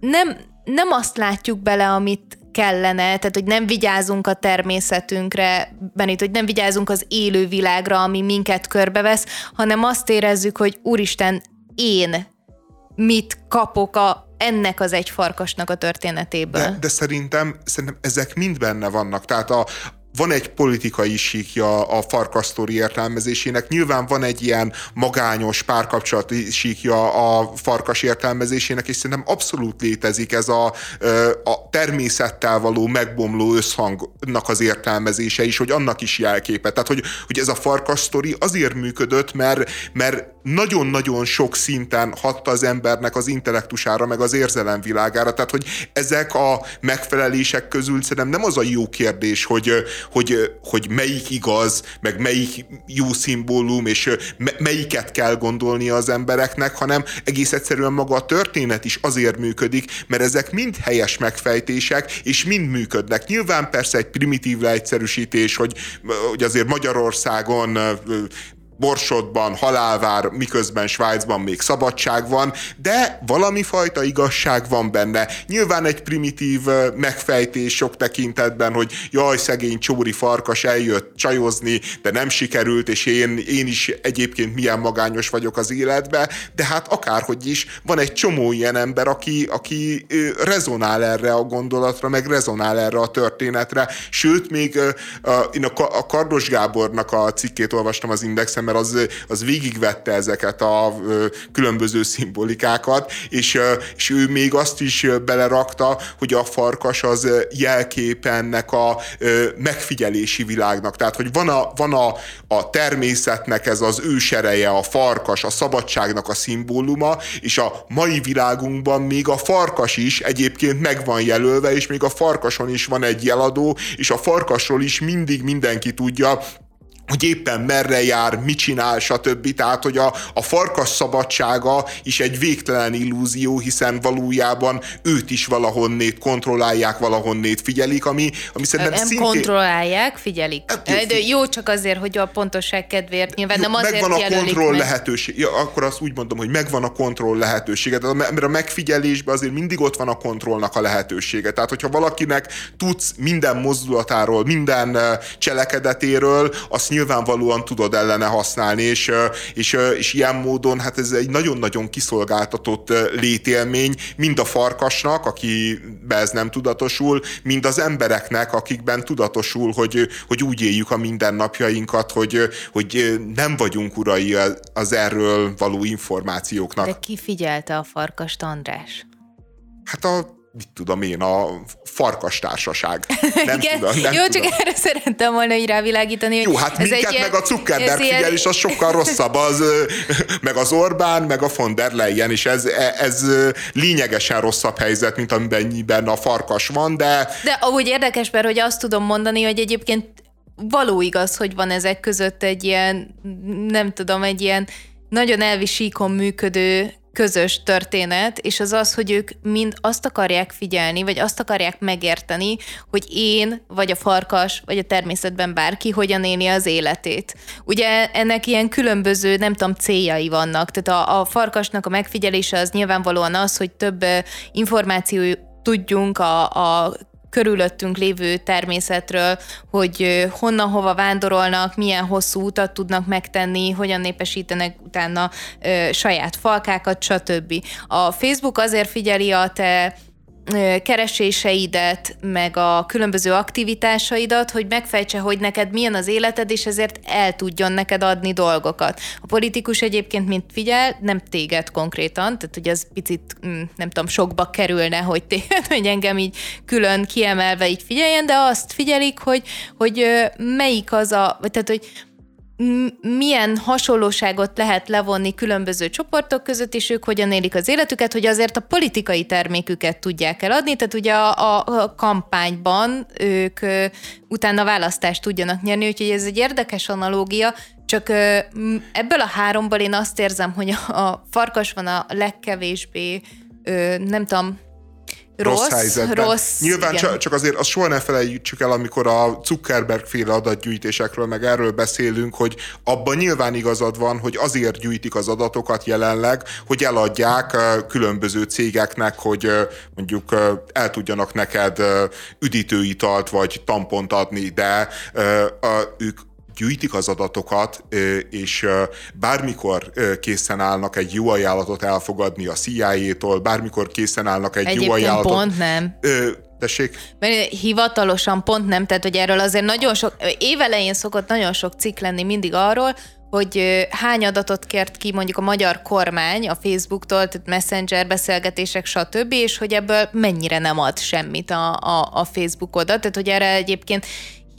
nem, nem azt látjuk bele, amit kellene, tehát hogy nem vigyázunk a természetünkre, Benit, hogy nem vigyázunk az élő világra, ami minket körbevesz, hanem azt érezzük, hogy úristen, én mit kapok a, ennek az egy farkasnak a történetéből. De, de szerintem, szerintem ezek mind benne vannak. Tehát a, van egy politikai síkja a farkasztori értelmezésének, nyilván van egy ilyen magányos párkapcsolati síkja a farkas értelmezésének, és szerintem abszolút létezik ez a, a természettel való megbomló összhangnak az értelmezése is, hogy annak is jelképe. Tehát, hogy, hogy ez a farkasztori azért működött, mert, mert nagyon-nagyon sok szinten hatta az embernek az intellektusára, meg az érzelemvilágára. Tehát, hogy ezek a megfelelések közül szerintem nem az a jó kérdés, hogy, hogy, hogy melyik igaz, meg melyik jó szimbólum, és melyiket kell gondolni az embereknek, hanem egész egyszerűen maga a történet is azért működik, mert ezek mind helyes megfejtések, és mind működnek. Nyilván persze egy primitív leegyszerűsítés, hogy, hogy azért Magyarországon Borsodban halálvár, miközben Svájcban még szabadság van, de valami fajta igazság van benne. Nyilván egy primitív megfejtés sok tekintetben, hogy jaj, szegény csóri farkas eljött csajozni, de nem sikerült, és én, én is egyébként milyen magányos vagyok az életbe, de hát akárhogy is, van egy csomó ilyen ember, aki, aki rezonál erre a gondolatra, meg rezonál erre a történetre, sőt, még én a Kardos Gábornak a cikkét olvastam az Indexen, mert az, az végigvette ezeket a különböző szimbolikákat, és, és ő még azt is belerakta, hogy a farkas az jelkép ennek a megfigyelési világnak. Tehát, hogy van a, van a, a természetnek ez az ősereje, a farkas, a szabadságnak a szimbóluma, és a mai világunkban még a farkas is egyébként meg van jelölve, és még a farkason is van egy jeladó, és a farkasról is mindig mindenki tudja, hogy éppen merre jár, mit csinál, stb. Tehát, hogy a, a farkas szabadsága is egy végtelen illúzió, hiszen valójában őt is valahonnét kontrollálják, valahonnét figyelik, ami, ami szerintem Nem szintén... kontrollálják, figyelik. Hát, jó, De jó csak azért, hogy a pontosság kedvéért nyilván jó, nem azért Megvan a kontroll meg. lehetőség. Ja, akkor azt úgy mondom, hogy megvan a kontroll lehetősége. Mert a megfigyelésben azért mindig ott van a kontrollnak a lehetősége. Tehát, hogyha valakinek tudsz minden mozdulatáról, minden cselekedetéről, azt nyilvánvalóan tudod ellene használni, és, és, és ilyen módon hát ez egy nagyon-nagyon kiszolgáltatott létélmény, mind a farkasnak, akiben ez nem tudatosul, mind az embereknek, akikben tudatosul, hogy, hogy úgy éljük a mindennapjainkat, hogy, hogy nem vagyunk urai az erről való információknak. De ki figyelte a farkast, András? Hát a mit tudom én, a farkastársaság. Nem Igen, tudom, nem jó, tudom. csak erre szerettem volna így rávilágítani. Jó, hát ez minket egy meg a Zuckerberg figyel, és az sokkal rosszabb, az, meg az Orbán, meg a von der Leyen, és ez, e, ez lényegesen rosszabb helyzet, mint amiben a farkas van, de... De ahogy érdekes, mert hogy azt tudom mondani, hogy egyébként való igaz, hogy van ezek között egy ilyen, nem tudom, egy ilyen nagyon elvi síkon működő közös történet, és az az, hogy ők mind azt akarják figyelni, vagy azt akarják megérteni, hogy én, vagy a farkas, vagy a természetben bárki hogyan éli az életét. Ugye ennek ilyen különböző, nem tudom, céljai vannak. Tehát a, a farkasnak a megfigyelése az nyilvánvalóan az, hogy több információ tudjunk a, a körülöttünk lévő természetről, hogy honnan hova vándorolnak, milyen hosszú utat tudnak megtenni, hogyan népesítenek utána saját falkákat, stb. A Facebook azért figyeli a te kereséseidet, meg a különböző aktivitásaidat, hogy megfejtse, hogy neked milyen az életed, és ezért el tudjon neked adni dolgokat. A politikus egyébként, mint figyel, nem téged konkrétan, tehát hogy az picit, mm, nem tudom, sokba kerülne, hogy téged, hogy engem így külön kiemelve így figyeljen, de azt figyelik, hogy, hogy melyik az a, tehát, hogy milyen hasonlóságot lehet levonni különböző csoportok között, és ők hogyan élik az életüket, hogy azért a politikai terméküket tudják eladni, tehát ugye a, a, kampányban ők utána választást tudjanak nyerni, úgyhogy ez egy érdekes analógia, csak ebből a háromból én azt érzem, hogy a, a farkas van a legkevésbé, nem tudom, rossz, rossz helyzetben. Rossz, Nyilván csak, csak azért azt soha ne felejtsük el, amikor a Zuckerberg féle adatgyűjtésekről meg erről beszélünk, hogy abban nyilván igazad van, hogy azért gyűjtik az adatokat jelenleg, hogy eladják különböző cégeknek, hogy mondjuk el tudjanak neked üdítőitalt vagy tampont adni, de ők gyűjtik az adatokat, és bármikor készen állnak egy jó ajánlatot elfogadni a CIA-tól, bármikor készen állnak egy Egyébként jó ajánlatot. pont nem. Tessék? Mert hivatalosan pont nem, tehát hogy erről azért nagyon sok, évelején szokott nagyon sok cikk lenni mindig arról, hogy hány adatot kért ki mondjuk a magyar kormány a Facebooktól, tehát messenger beszélgetések, stb., és hogy ebből mennyire nem ad semmit a, a, a Facebook oda. Tehát, hogy erre egyébként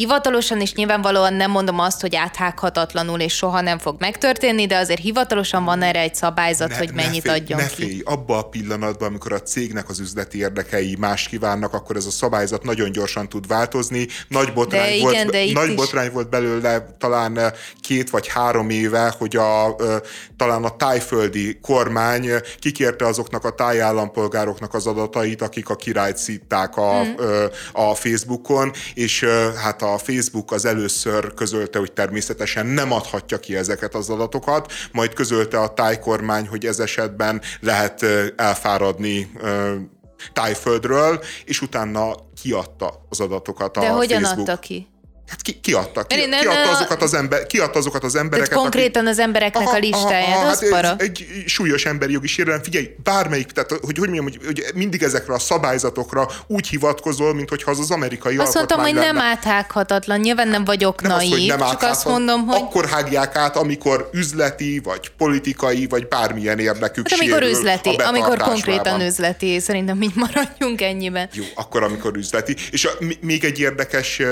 Hivatalosan is nyilvánvalóan nem mondom azt, hogy áthághatatlanul és soha nem fog megtörténni, de azért hivatalosan van erre egy szabályzat, ne, hogy mennyit ne félj, adjon ne ki. Félj. Abba a pillanatban, amikor a cégnek az üzleti érdekei más kívánnak, akkor ez a szabályzat nagyon gyorsan tud változni. Nagy botrány, de volt, igen, de nagy botrány volt belőle talán két vagy három éve, hogy a, talán a tájföldi kormány kikérte azoknak a tájállampolgároknak az adatait, akik a királyt szítták a, mm. a Facebookon, és hát a Facebook az először közölte, hogy természetesen nem adhatja ki ezeket az adatokat, majd közölte a tájkormány, hogy ez esetben lehet elfáradni tájföldről, és utána kiadta az adatokat De a hogyan Facebook. adta ki? Hát ki, kiadta, ki, nem, kiadta, azokat az ember, kiadta azokat az embereket. Tehát konkrétan aki, az embereknek aha, a listáját, aha, az hát para. Egy, egy súlyos emberi jogi sérelem. Figyelj, bármelyik, tehát hogy, hogy mondjam, hogy, hogy mindig ezekre a szabályzatokra úgy hivatkozol, mint hogyha az az amerikai Azt mondtam, hogy lenne. nem áthághatatlan, nyilván nem vagyok nem naív, az, hogy nem csak azt mondom, hogy... Akkor hágják át, amikor üzleti, vagy politikai, vagy bármilyen érdekük hát, amikor üzleti, amikor konkrétan üzleti, szerintem mi maradjunk ennyiben. Jó, akkor amikor üzleti. És a, még egy érdekes uh,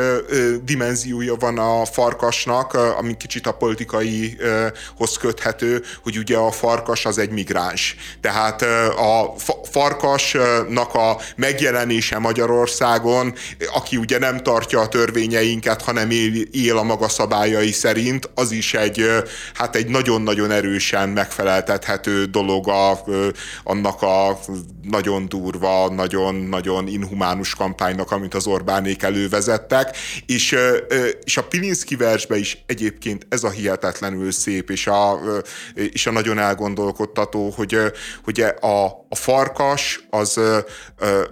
dimenziója van a farkasnak, ami kicsit a politikaihoz köthető, hogy ugye a farkas az egy migráns. Tehát a farkasnak a megjelenése Magyarországon, aki ugye nem tartja a törvényeinket, hanem él, él a maga szabályai szerint, az is egy, hát egy nagyon-nagyon erősen megfeleltethető dolog a, annak a nagyon durva, nagyon-nagyon inhumánus kampánynak, amit az Orbánék elővezettek, és és a Pilinszki versbe is egyébként ez a hihetetlenül szép, és a, és a nagyon elgondolkodtató, hogy, hogy a, a farkas az,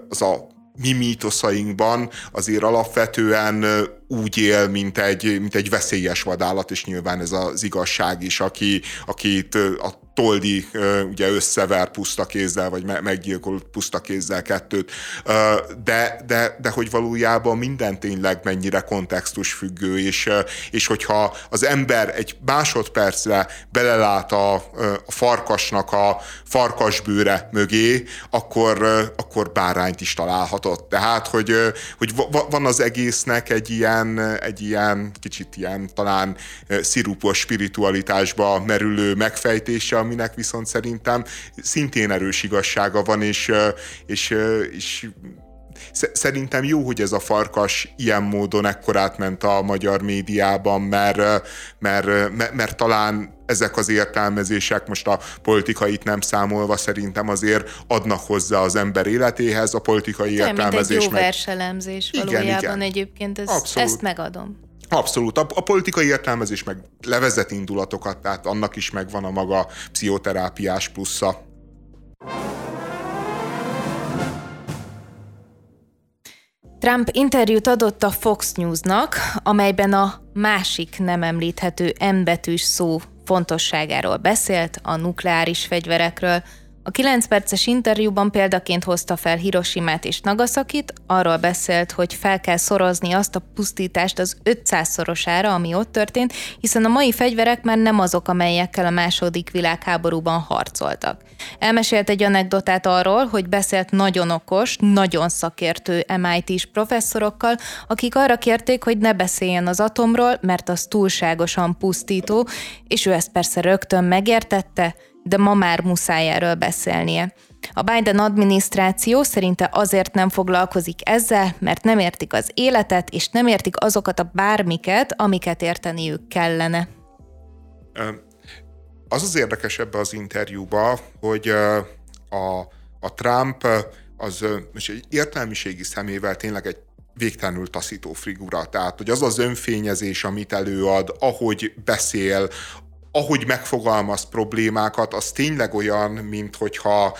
az a mi mítoszainkban azért alapvetően úgy él, mint egy, mint egy veszélyes vadállat, és nyilván ez az igazság is, aki, akit a Toldi ugye összever puszta kézzel, vagy meggyilkol puszta kézzel kettőt, de, de, de hogy valójában minden tényleg mennyire kontextus függő, és, és hogyha az ember egy másodpercre belelát a, a farkasnak a farkasbőre mögé, akkor, akkor bárányt is találhatott. Tehát, hogy, hogy van az egésznek egy ilyen, egy ilyen kicsit ilyen talán szirupos spiritualitásba merülő megfejtése, aminek viszont szerintem szintén erős igazsága van, és, és, és Szerintem jó, hogy ez a farkas ilyen módon ekkorát ment a magyar médiában, mert, mert, mert, mert talán ezek az értelmezések, most a politikait nem számolva szerintem azért adnak hozzá az ember életéhez, a politikai nem, értelmezés. Mint egy jó meg... verselemzés valójában igen, igen. egyébként, ez, ezt megadom. Abszolút. A, a politikai értelmezés meg levezet indulatokat, tehát annak is megvan a maga pszichoterápiás plusza. Trump interjút adott a Fox Newsnak, amelyben a másik nem említhető embetűs szó fontosságáról beszélt, a nukleáris fegyverekről. A 9 perces interjúban példaként hozta fel Hiroshimát és Nagasakit, arról beszélt, hogy fel kell szorozni azt a pusztítást az 500-szorosára, ami ott történt, hiszen a mai fegyverek már nem azok, amelyekkel a második világháborúban harcoltak. Elmesélt egy anekdotát arról, hogy beszélt nagyon okos, nagyon szakértő MIT-s professzorokkal, akik arra kérték, hogy ne beszéljen az atomról, mert az túlságosan pusztító, és ő ezt persze rögtön megértette, de ma már muszáj erről beszélnie. A Biden adminisztráció szerinte azért nem foglalkozik ezzel, mert nem értik az életet, és nem értik azokat a bármiket, amiket érteniük kellene. Az az érdekes ebbe az interjúba, hogy a, a Trump az most egy értelmiségi szemével tényleg egy végtelenül taszító figura. Tehát, hogy az az önfényezés, amit előad, ahogy beszél, ahogy megfogalmaz problémákat, az tényleg olyan, mint hogyha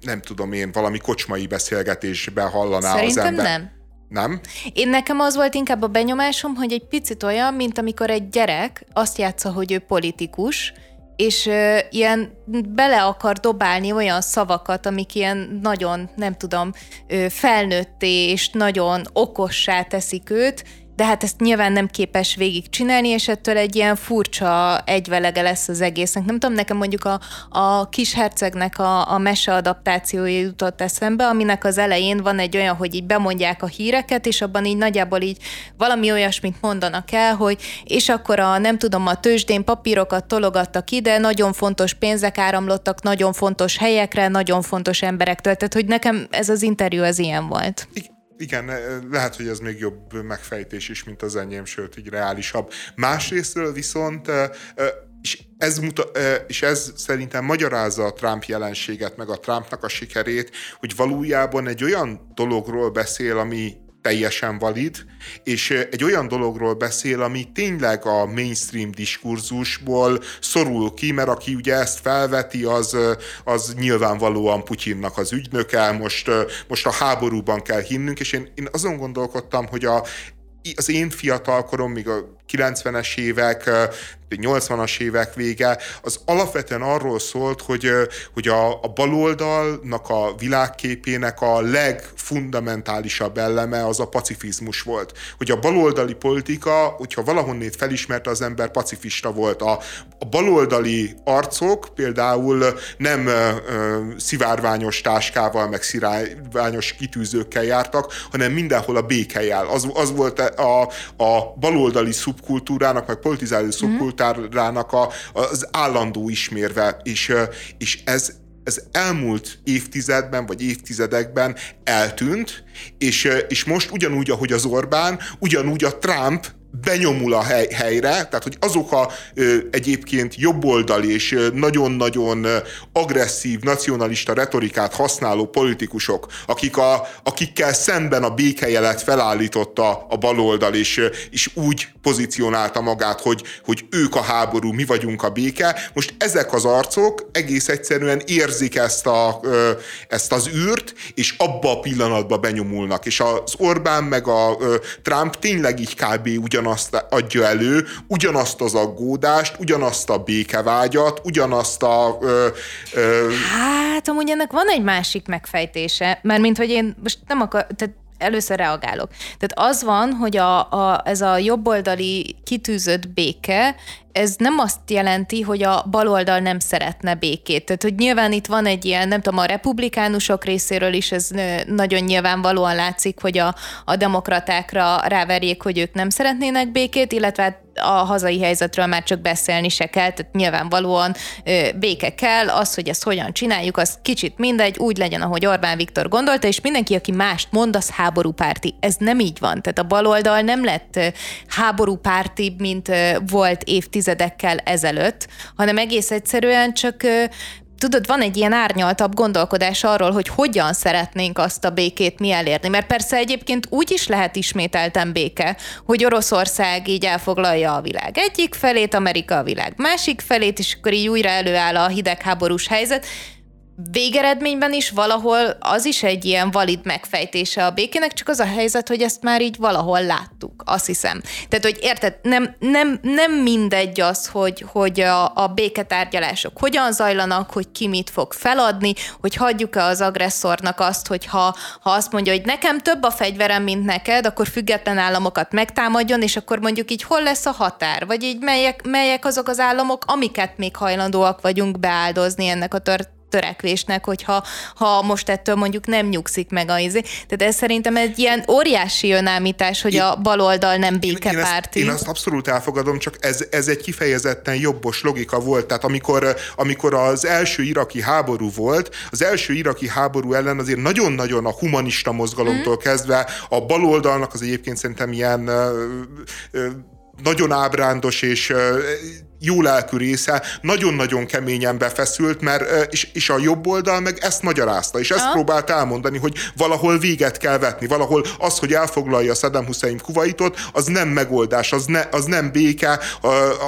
nem tudom én, valami kocsmai beszélgetésben hallaná Szerintem az ember. nem. Nem? Én nekem az volt inkább a benyomásom, hogy egy picit olyan, mint amikor egy gyerek azt játsza, hogy ő politikus, és ö, ilyen bele akar dobálni olyan szavakat, amik ilyen nagyon, nem tudom, ö, felnőtté és nagyon okossá teszik őt, de hát ezt nyilván nem képes végigcsinálni, és ettől egy ilyen furcsa egyvelege lesz az egésznek. Nem tudom, nekem mondjuk a, a kis hercegnek a, a mese adaptációja jutott eszembe, aminek az elején van egy olyan, hogy így bemondják a híreket, és abban így nagyjából így valami olyasmit mondanak el, hogy és akkor a nem tudom, a tőzsdén papírokat tologattak ide, nagyon fontos pénzek áramlottak, nagyon fontos helyekre, nagyon fontos emberektől. Tehát, hogy nekem ez az interjú az ilyen volt igen, lehet, hogy ez még jobb megfejtés is, mint az enyém, sőt, így reálisabb. Másrésztről viszont és ez, muta, és ez szerintem magyarázza a Trump jelenséget, meg a Trumpnak a sikerét, hogy valójában egy olyan dologról beszél, ami teljesen valid, és egy olyan dologról beszél, ami tényleg a mainstream diskurzusból szorul ki, mert aki ugye ezt felveti, az, az nyilvánvalóan Putyinnak az ügynöke, most, most a háborúban kell hinnünk, és én, én azon gondolkodtam, hogy a, az én fiatalkorom, még a 90-es évek, 80-as évek vége, az alapvetően arról szólt, hogy, hogy a, a baloldalnak a világképének a legfundamentálisabb eleme az a pacifizmus volt. Hogy a baloldali politika, hogyha valahonnét felismerte az ember, pacifista volt. A, a baloldali arcok például nem ö, szivárványos táskával, meg szivárványos kitűzőkkel jártak, hanem mindenhol a békejel. Az, az volt a, a baloldali szubkultúrának, meg politizáló szubkultúrának Tárának a, az állandó ismérve, és, és ez, ez elmúlt évtizedben, vagy évtizedekben eltűnt, és, és most ugyanúgy, ahogy az Orbán, ugyanúgy a Trump benyomul a hely, helyre, tehát hogy azok a ö, egyébként jobboldali és nagyon-nagyon agresszív, nacionalista retorikát használó politikusok, akik a, akikkel szemben a békejelet felállította a baloldal, és, és úgy pozícionálta magát, hogy, hogy ők a háború, mi vagyunk a béke. Most ezek az arcok egész egyszerűen érzik ezt, a, ö, ezt az űrt, és abba a pillanatba benyomulnak. És az Orbán meg a ö, Trump tényleg így kb. ugyan ugyanazt adja elő, ugyanazt az aggódást, ugyanazt a békevágyat, ugyanazt a... Ö, ö... Hát, amúgy ennek van egy másik megfejtése, mint hogy én most nem akar, tehát először reagálok. Tehát az van, hogy a, a, ez a jobboldali kitűzött béke, ez nem azt jelenti, hogy a baloldal nem szeretne békét. Tehát, hogy nyilván itt van egy ilyen, nem tudom, a republikánusok részéről is ez nagyon nyilvánvalóan látszik, hogy a, a demokratákra ráverjék, hogy ők nem szeretnének békét, illetve hát a hazai helyzetről már csak beszélni se kell, tehát nyilvánvalóan ö, béke kell, az, hogy ezt hogyan csináljuk, az kicsit mindegy, úgy legyen, ahogy Orbán Viktor gondolta, és mindenki, aki mást mond, az háborúpárti. Ez nem így van. Tehát a baloldal nem lett háborúpárti, mint volt évtizedekkel ezelőtt, hanem egész egyszerűen csak tudod, van egy ilyen árnyaltabb gondolkodás arról, hogy hogyan szeretnénk azt a békét mi elérni. Mert persze egyébként úgy is lehet ismételten béke, hogy Oroszország így elfoglalja a világ egyik felét, Amerika a világ másik felét, és akkor így újra előáll a hidegháborús helyzet. Végeredményben is valahol az is egy ilyen valid megfejtése a békének, csak az a helyzet, hogy ezt már így valahol láttuk, azt hiszem. Tehát, hogy érted, nem, nem, nem mindegy az, hogy, hogy a, a béketárgyalások hogyan zajlanak, hogy ki mit fog feladni, hogy hagyjuk-e az agresszornak azt, hogy ha, ha azt mondja, hogy nekem több a fegyverem, mint neked, akkor független államokat megtámadjon, és akkor mondjuk így hol lesz a határ, vagy így melyek, melyek azok az államok, amiket még hajlandóak vagyunk beáldozni ennek a tört törekvésnek, hogyha ha most ettől mondjuk nem nyugszik meg a izé. Tehát ez szerintem egy ilyen óriási önállítás, hogy én, a baloldal nem békepárti. Én, én, azt, én azt abszolút elfogadom, csak ez, ez egy kifejezetten jobbos logika volt. Tehát amikor, amikor az első iraki háború volt, az első iraki háború ellen azért nagyon-nagyon a humanista mozgalomtól mm. kezdve a baloldalnak az egyébként szerintem ilyen ö, ö, nagyon ábrándos és jó lelkű része nagyon-nagyon keményen befeszült, mert és, és a jobb oldal meg ezt magyarázta, és ezt ha? próbált elmondani, hogy valahol véget kell vetni, valahol az, hogy elfoglalja Saddam Hussein Kuwaitot, az nem megoldás, az, ne, az nem béke,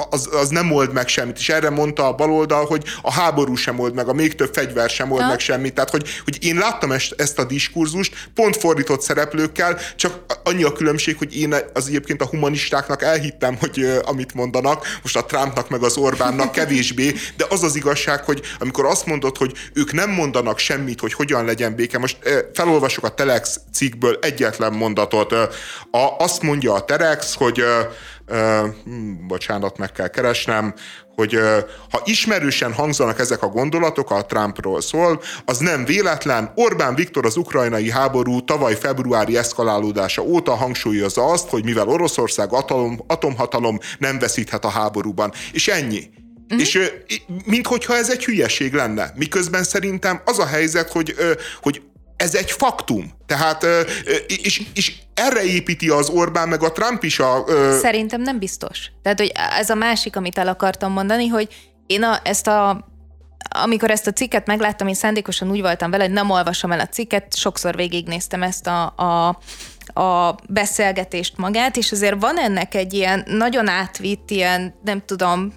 az, az nem old meg semmit. És erre mondta a baloldal, hogy a háború sem old meg, a még több fegyver sem old ha? meg semmit. Tehát, hogy, hogy én láttam ezt, ezt a diskurzust, pont fordított szereplőkkel, csak annyi a különbség, hogy én az egyébként a humanistáknak elhittem, hogy amit mondanak, most a Trumpnak Orbánnak meg az Orbánnak kevésbé, de az az igazság, hogy amikor azt mondod, hogy ők nem mondanak semmit, hogy hogyan legyen béke, most felolvasok a Telex cikkből egyetlen mondatot. A, azt mondja a Telex, hogy bocsánat, meg kell keresnem, hogy ha ismerősen hangzanak ezek a gondolatok, a Trumpról szól, az nem véletlen. Orbán Viktor az ukrajnai háború tavaly februári eszkalálódása óta hangsúlyozza azt, hogy mivel Oroszország atom, atomhatalom nem veszíthet a háborúban. És ennyi. Mm-hmm. És minthogyha ez egy hülyeség lenne. Miközben szerintem az a helyzet, hogy, hogy ez egy faktum. Tehát, és, és erre építi az Orbán, meg a Trump is a... Szerintem nem biztos. Tehát, hogy ez a másik, amit el akartam mondani, hogy én a, ezt a amikor ezt a cikket megláttam, én szándékosan úgy voltam vele, hogy nem olvasom el a cikket, sokszor végignéztem ezt a, a, a beszélgetést magát, és azért van ennek egy ilyen nagyon átvitt, ilyen nem tudom,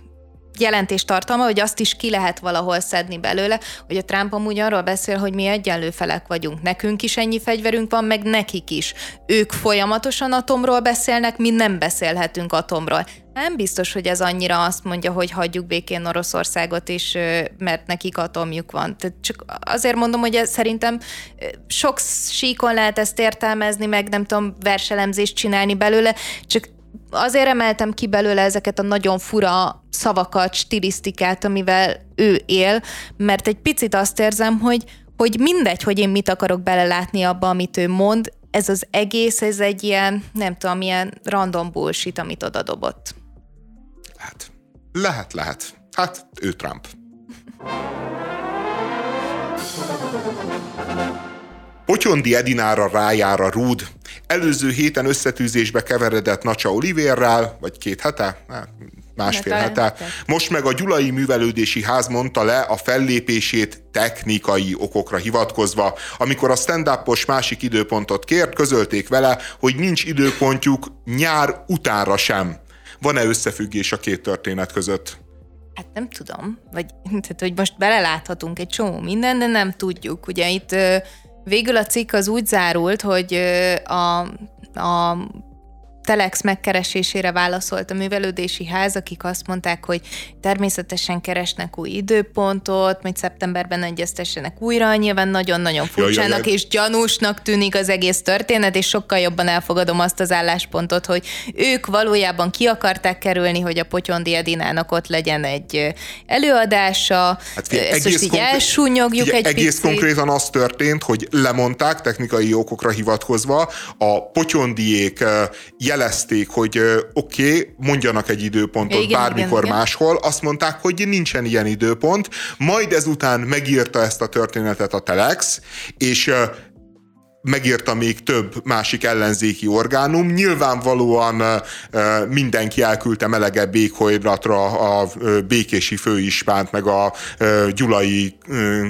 jelentés tartalma, hogy azt is ki lehet valahol szedni belőle, hogy a Trump amúgy arról beszél, hogy mi egyenlő felek vagyunk. Nekünk is ennyi fegyverünk van, meg nekik is. Ők folyamatosan atomról beszélnek, mi nem beszélhetünk atomról. Nem biztos, hogy ez annyira azt mondja, hogy hagyjuk békén Oroszországot is, mert nekik atomjuk van. Tehát csak azért mondom, hogy ez szerintem sok síkon lehet ezt értelmezni, meg nem tudom, verselemzést csinálni belőle, csak azért emeltem ki belőle ezeket a nagyon fura szavakat, stilisztikát, amivel ő él, mert egy picit azt érzem, hogy, hogy mindegy, hogy én mit akarok belelátni abba, amit ő mond, ez az egész, ez egy ilyen, nem tudom, ilyen random bullshit, amit oda dobott. Lehet. Lehet, lehet. Hát ő Trump. Potyondi Edinára rájár a rúd. Előző héten összetűzésbe keveredett Nacsa Olivérrel, vagy két hete? másfél hete. Most meg a Gyulai Művelődési Ház mondta le a fellépését technikai okokra hivatkozva. Amikor a stand másik időpontot kért, közölték vele, hogy nincs időpontjuk nyár utára sem. Van-e összefüggés a két történet között? Hát nem tudom, vagy tehát, hogy most beleláthatunk egy csomó minden, de nem tudjuk. Ugye itt Végül a cikk az úgy zárult, hogy a, a Telex megkeresésére válaszolt a művelődési ház, akik azt mondták, hogy természetesen keresnek új időpontot, majd szeptemberben egyeztessenek újra, nyilván nagyon-nagyon furcsának ja, ja, és gyanúsnak tűnik az egész történet, és sokkal jobban elfogadom azt az álláspontot, hogy ők valójában ki akarták kerülni, hogy a Potyondi Edinának ott legyen egy előadása, hát, figyelj, ezt most így elsúnyogjuk figyelj, egy Egész picit. konkrétan az történt, hogy lemondták technikai okokra hivatkozva, a Potyondiék jelezték, hogy oké, okay, mondjanak egy időpontot igen, bármikor igen, máshol, azt mondták, hogy nincsen ilyen időpont, majd ezután megírta ezt a történetet a Telex, és megírta még több másik ellenzéki orgánum. Nyilvánvalóan mindenki elküldte melegebb békhajratra a békési főispánt, meg a Gyulai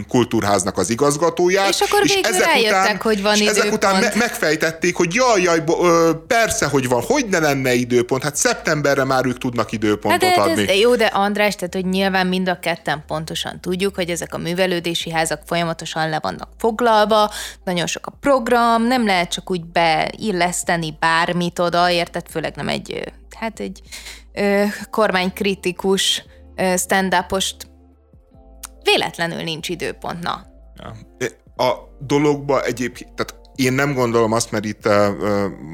Kultúrháznak az igazgatóját. És akkor végül ezek rájöttek, után, hogy van és időpont. ezek után me- megfejtették, hogy jaj, jaj, persze, hogy van, hogy ne lenne időpont, hát szeptemberre már ők tudnak időpontot hát adni. Ez, jó, de András, tehát hogy nyilván mind a ketten pontosan tudjuk, hogy ezek a művelődési házak folyamatosan le vannak foglalva, nagyon sok a program, nem lehet csak úgy beilleszteni bármit oda, érted? Főleg nem egy, hát egy ö, kormánykritikus stand-upost véletlenül nincs időpont, na. Ja. A dologba egyébként, tehát én nem gondolom azt, mert itt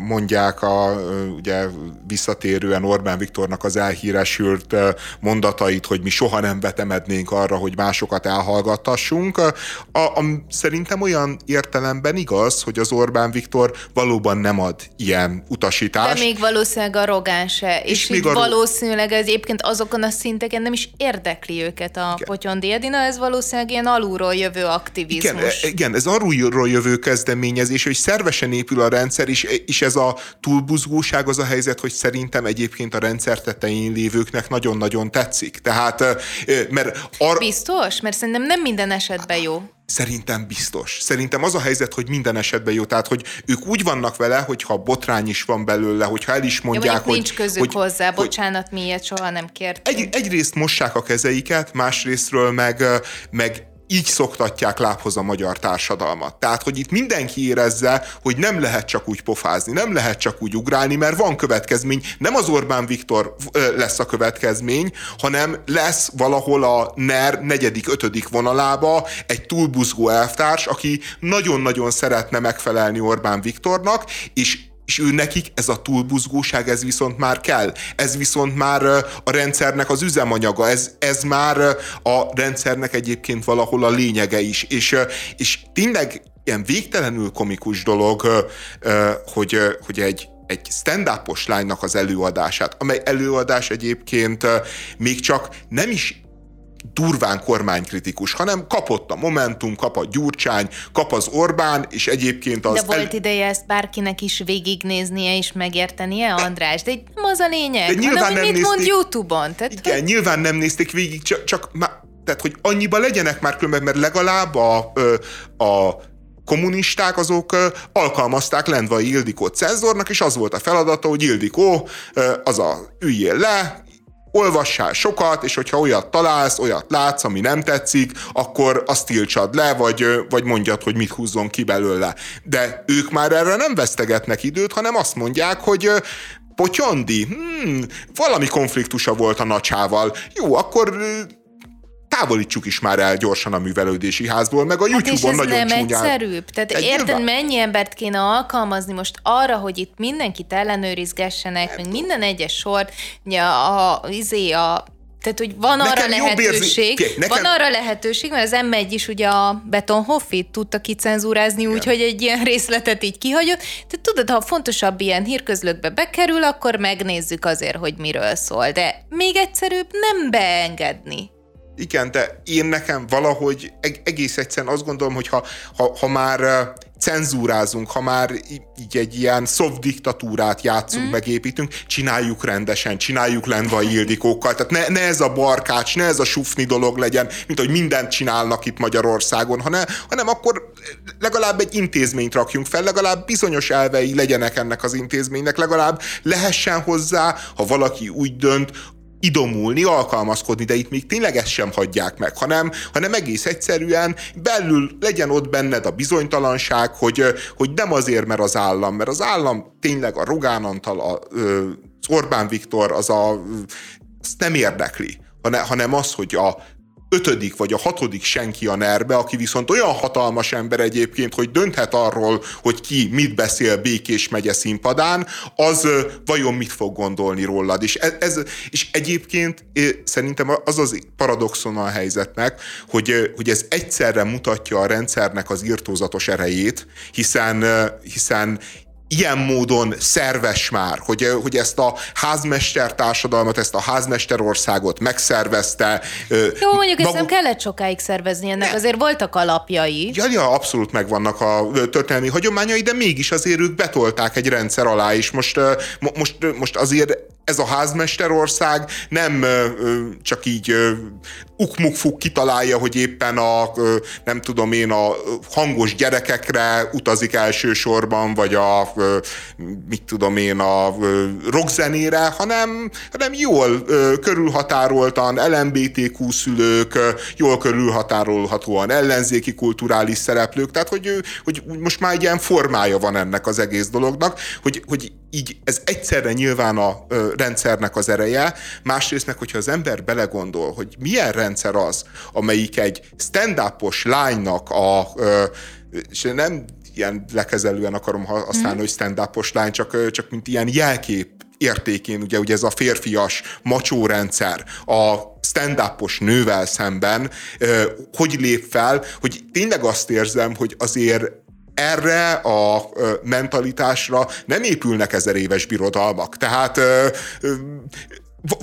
mondják a ugye visszatérően Orbán Viktornak az elhíresült mondatait, hogy mi soha nem vetemednénk arra, hogy másokat elhallgattassunk. A, a, szerintem olyan értelemben igaz, hogy az Orbán Viktor valóban nem ad ilyen utasítást. De még valószínűleg arrogáns se, és, és még valószínűleg ez egyébként azokon a szinteken nem is érdekli őket a igen. Potyondi Edina, ez valószínűleg ilyen alulról jövő aktivizmus. Igen, e, igen ez alulról jövő kezdeményezés, érzés, hogy szervesen épül a rendszer, és, és ez a túlbuzgóság az a helyzet, hogy szerintem egyébként a rendszer tetején lévőknek nagyon-nagyon tetszik. Tehát, mert... Ar- Biztos? Mert szerintem nem minden esetben jó. Szerintem biztos. Szerintem az a helyzet, hogy minden esetben jó. Tehát, hogy ők úgy vannak vele, hogyha botrány is van belőle, hogyha el is mondják, ja, hogy... nincs közük hogy, hozzá, hogy, bocsánat, mi ilyet soha nem kértünk. Egy, egyrészt mossák a kezeiket, másrésztről meg, meg így szoktatják lábhoz a magyar társadalmat. Tehát, hogy itt mindenki érezze, hogy nem lehet csak úgy pofázni, nem lehet csak úgy ugrálni, mert van következmény. Nem az Orbán Viktor lesz a következmény, hanem lesz valahol a NER negyedik, ötödik vonalába egy túlbuzgó elvtárs, aki nagyon-nagyon szeretne megfelelni Orbán Viktornak, és és ő nekik ez a túlbuzgóság, ez viszont már kell. Ez viszont már a rendszernek az üzemanyaga, ez, ez már a rendszernek egyébként valahol a lényege is. És, és tényleg ilyen végtelenül komikus dolog, hogy, hogy egy, egy stand-upos lánynak az előadását, amely előadás egyébként még csak nem is durván kormánykritikus, hanem kapott a Momentum, kap a Gyurcsány, kap az Orbán, és egyébként az... De volt el... ideje ezt bárkinek is végignéznie és megértenie, András? De az a lényeg, de nyilván hanem, nem mit nézték... mond YouTube-on. Tehát, igen, hogy... nyilván nem nézték végig, csak, csak tehát, hogy annyiba legyenek már különben, mert legalább a, a kommunisták azok alkalmazták Lendvai Ildikót cenzornak, és az volt a feladata, hogy Ildikó az a üljél le, olvassál sokat, és hogyha olyat találsz, olyat látsz, ami nem tetszik, akkor azt tiltsad le, vagy, vagy mondjad, hogy mit húzzon ki belőle. De ők már erre nem vesztegetnek időt, hanem azt mondják, hogy Potyondi, hmm, valami konfliktusa volt a nacsával. Jó, akkor távolítsuk is már el gyorsan a művelődési házból, meg a hát YouTube-on nagyon nem csúnyán. egyszerűbb. Tehát Egy érted, nyilván... mennyi embert kéne alkalmazni most arra, hogy itt mindenkit ellenőrizgessenek, meg minden egyes sort, a, a, izé, a tehát, hogy van nekem arra lehetőség, érzi... nekem... van arra lehetőség, mert az M1 is ugye a Betonhoffit tudta kicenzúrázni úgy, hogy egy ilyen részletet így kihagyott. Tehát tudod, ha fontosabb ilyen hírközlökbe bekerül, akkor megnézzük azért, hogy miről szól. De még egyszerűbb nem beengedni. Igen, de én nekem valahogy egész egyszerűen azt gondolom, hogy ha, ha, ha már cenzúrázunk, ha már így egy ilyen soft diktatúrát játszunk, mm. megépítünk, csináljuk rendesen, csináljuk Lendvai Ildikókkal, tehát ne, ne ez a barkács, ne ez a sufni dolog legyen, mint hogy mindent csinálnak itt Magyarországon, hanem, hanem akkor legalább egy intézményt rakjunk fel, legalább bizonyos elvei legyenek ennek az intézménynek, legalább lehessen hozzá, ha valaki úgy dönt, idomulni, alkalmazkodni, de itt még tényleg ezt sem hagyják meg, hanem, hanem egész egyszerűen belül legyen ott benned a bizonytalanság, hogy, hogy nem azért, mert az állam, mert az állam tényleg a Rogán Antal, a, az Orbán Viktor, az a, azt nem érdekli, hanem az, hogy a ötödik vagy a hatodik senki a nerbe, aki viszont olyan hatalmas ember egyébként, hogy dönthet arról, hogy ki mit beszél Békés megye színpadán, az vajon mit fog gondolni rólad. És, ez, ez, és egyébként szerintem az az paradoxon a helyzetnek, hogy, hogy ez egyszerre mutatja a rendszernek az írtózatos erejét, hiszen, hiszen ilyen módon szerves már, hogy, hogy ezt a házmester társadalmat, ezt a házmester országot megszervezte. Jó, mondjuk maguk... ezt nem kellett sokáig szervezni, ennek ne. azért voltak alapjai. Ja, ja, abszolút megvannak a történelmi hagyományai, de mégis azért ők betolták egy rendszer alá, és most, most, most azért ez a házmesterország nem csak így ukmukfuk kitalálja, hogy éppen a, nem tudom én, a hangos gyerekekre utazik elsősorban, vagy a, mit tudom én, a rockzenére, hanem, hanem jól körülhatároltan LMBTQ szülők, jól körülhatárolhatóan ellenzéki kulturális szereplők, tehát hogy, hogy most már egy ilyen formája van ennek az egész dolognak, hogy, hogy így ez egyszerre nyilván a rendszernek az ereje, másrészt meg, hogyha az ember belegondol, hogy milyen rendszer az, amelyik egy stand-upos lánynak a, és nem ilyen lekezelően akarom használni, mm. hogy stand-upos lány, csak, csak mint ilyen jelkép értékén, ugye, ugye ez a férfias macsó rendszer a stand-upos nővel szemben, hogy lép fel, hogy tényleg azt érzem, hogy azért erre a mentalitásra nem épülnek ezer éves birodalmak. Tehát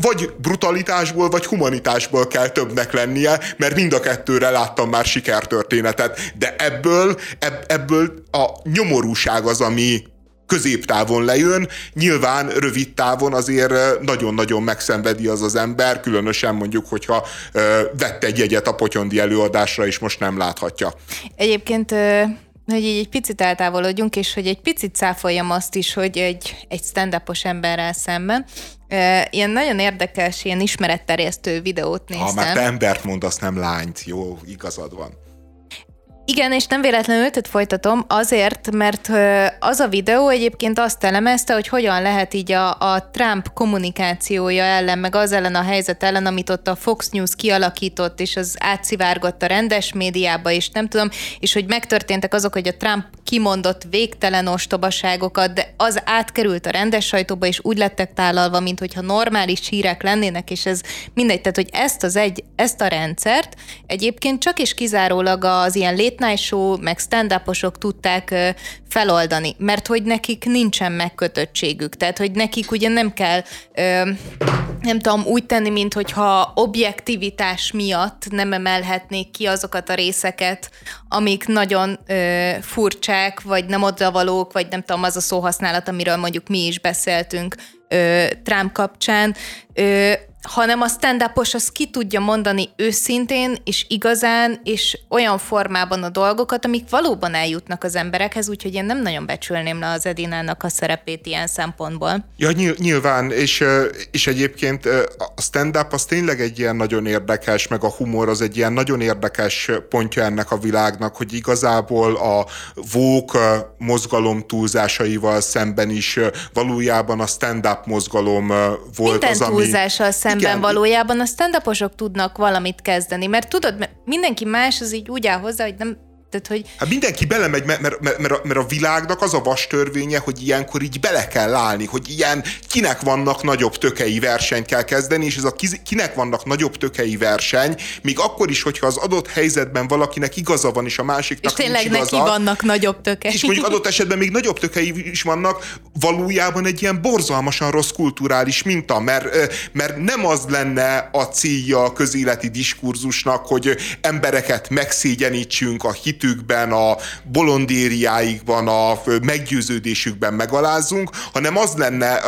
vagy brutalitásból, vagy humanitásból kell többnek lennie, mert mind a kettőre láttam már sikertörténetet, de ebből, ebből a nyomorúság az, ami középtávon lejön, nyilván rövid távon azért nagyon-nagyon megszenvedi az az ember, különösen mondjuk, hogyha vette egy jegyet a potyondi előadásra, és most nem láthatja. Egyébként hogy így egy picit eltávolodjunk, és hogy egy picit cáfoljam azt is, hogy egy, egy stand-upos emberrel szemben. Ilyen nagyon érdekes, ilyen ismeretterjesztő videót néztem. Ha már te embert mondasz, nem lányt, jó, igazad van. Igen, és nem véletlenül őt folytatom, azért, mert az a videó egyébként azt elemezte, hogy hogyan lehet így a, a Trump kommunikációja ellen, meg az ellen a helyzet ellen, amit ott a Fox News kialakított, és az átszivárgott a rendes médiába, és nem tudom, és hogy megtörténtek azok, hogy a Trump kimondott végtelen ostobaságokat, de az átkerült a rendes sajtóba, és úgy lettek tálalva, mint hogyha normális hírek lennének, és ez mindegy, tehát hogy ezt az egy, ezt a rendszert egyébként csak és kizárólag az ilyen lét night show, meg stand tudták feloldani, mert hogy nekik nincsen megkötöttségük, tehát hogy nekik ugye nem kell nem tudom, úgy tenni, mint hogyha objektivitás miatt nem emelhetnék ki azokat a részeket, amik nagyon furcsák, vagy nem odavalók, vagy nem tudom, az a szóhasználat, amiről mondjuk mi is beszéltünk ö, Trump kapcsán, hanem a stand az ki tudja mondani őszintén és igazán, és olyan formában a dolgokat, amik valóban eljutnak az emberekhez, úgyhogy én nem nagyon becsülném le az Edinának a szerepét ilyen szempontból. Ja, nyilván, és, és egyébként a stand-up az tényleg egy ilyen nagyon érdekes, meg a humor az egy ilyen nagyon érdekes pontja ennek a világnak, hogy igazából a vók mozgalom túlzásaival szemben is valójában a stand-up mozgalom volt Minden az, ami... túlzással szemben Igen. valójában a stand tudnak valamit kezdeni, mert tudod, mindenki más az így úgy áll hozzá, hogy nem tehát, hogy... Hát mindenki belemegy, mert, mert, mert, mert, a, világnak az a vas törvénye, hogy ilyenkor így bele kell állni, hogy ilyen kinek vannak nagyobb tökei versenyt kell kezdeni, és ez a kinek vannak nagyobb tökei verseny, még akkor is, hogyha az adott helyzetben valakinek igaza van, és a másiknak és tényleg nincs igaza, neki vannak nagyobb tökei. És mondjuk adott esetben még nagyobb tökei is vannak, valójában egy ilyen borzalmasan rossz kulturális minta, mert, mert nem az lenne a célja a közéleti diskurzusnak, hogy embereket megszégyenítsünk a hit hitükben, a bolondériáikban, a meggyőződésükben megalázzunk, hanem az lenne,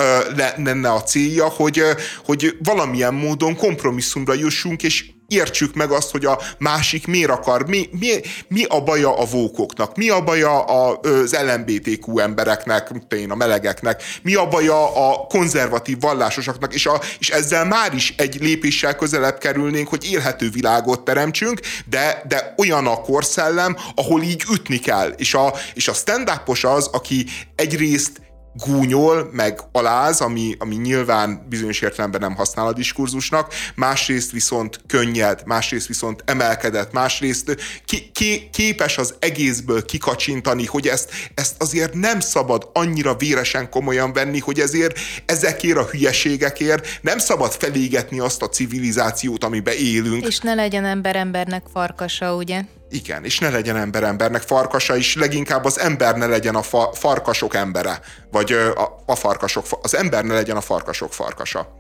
lenne a célja, hogy, hogy valamilyen módon kompromisszumra jussunk, és értsük meg azt, hogy a másik miért akar, mi, mi, mi a baja a vókoknak, mi a baja az LMBTQ embereknek, én a melegeknek, mi a baja a konzervatív vallásosaknak, és, a, és ezzel már is egy lépéssel közelebb kerülnénk, hogy élhető világot teremtsünk, de, de olyan a korszellem, ahol így ütni kell. És a, és a stand az, aki egyrészt gúnyol, meg aláz, ami, ami nyilván bizonyos értelemben nem használ a diskurzusnak, másrészt viszont könnyed, másrészt viszont emelkedett, másrészt ki, ki, képes az egészből kikacsintani, hogy ezt, ezt azért nem szabad annyira véresen komolyan venni, hogy ezért ezekért a hülyeségekért nem szabad felégetni azt a civilizációt, amiben élünk. És ne legyen ember embernek farkasa, ugye? Igen, és ne legyen ember embernek farkasa is, leginkább az ember ne legyen a fa- farkasok embere, vagy a, a farkasok, az ember ne legyen a farkasok farkasa.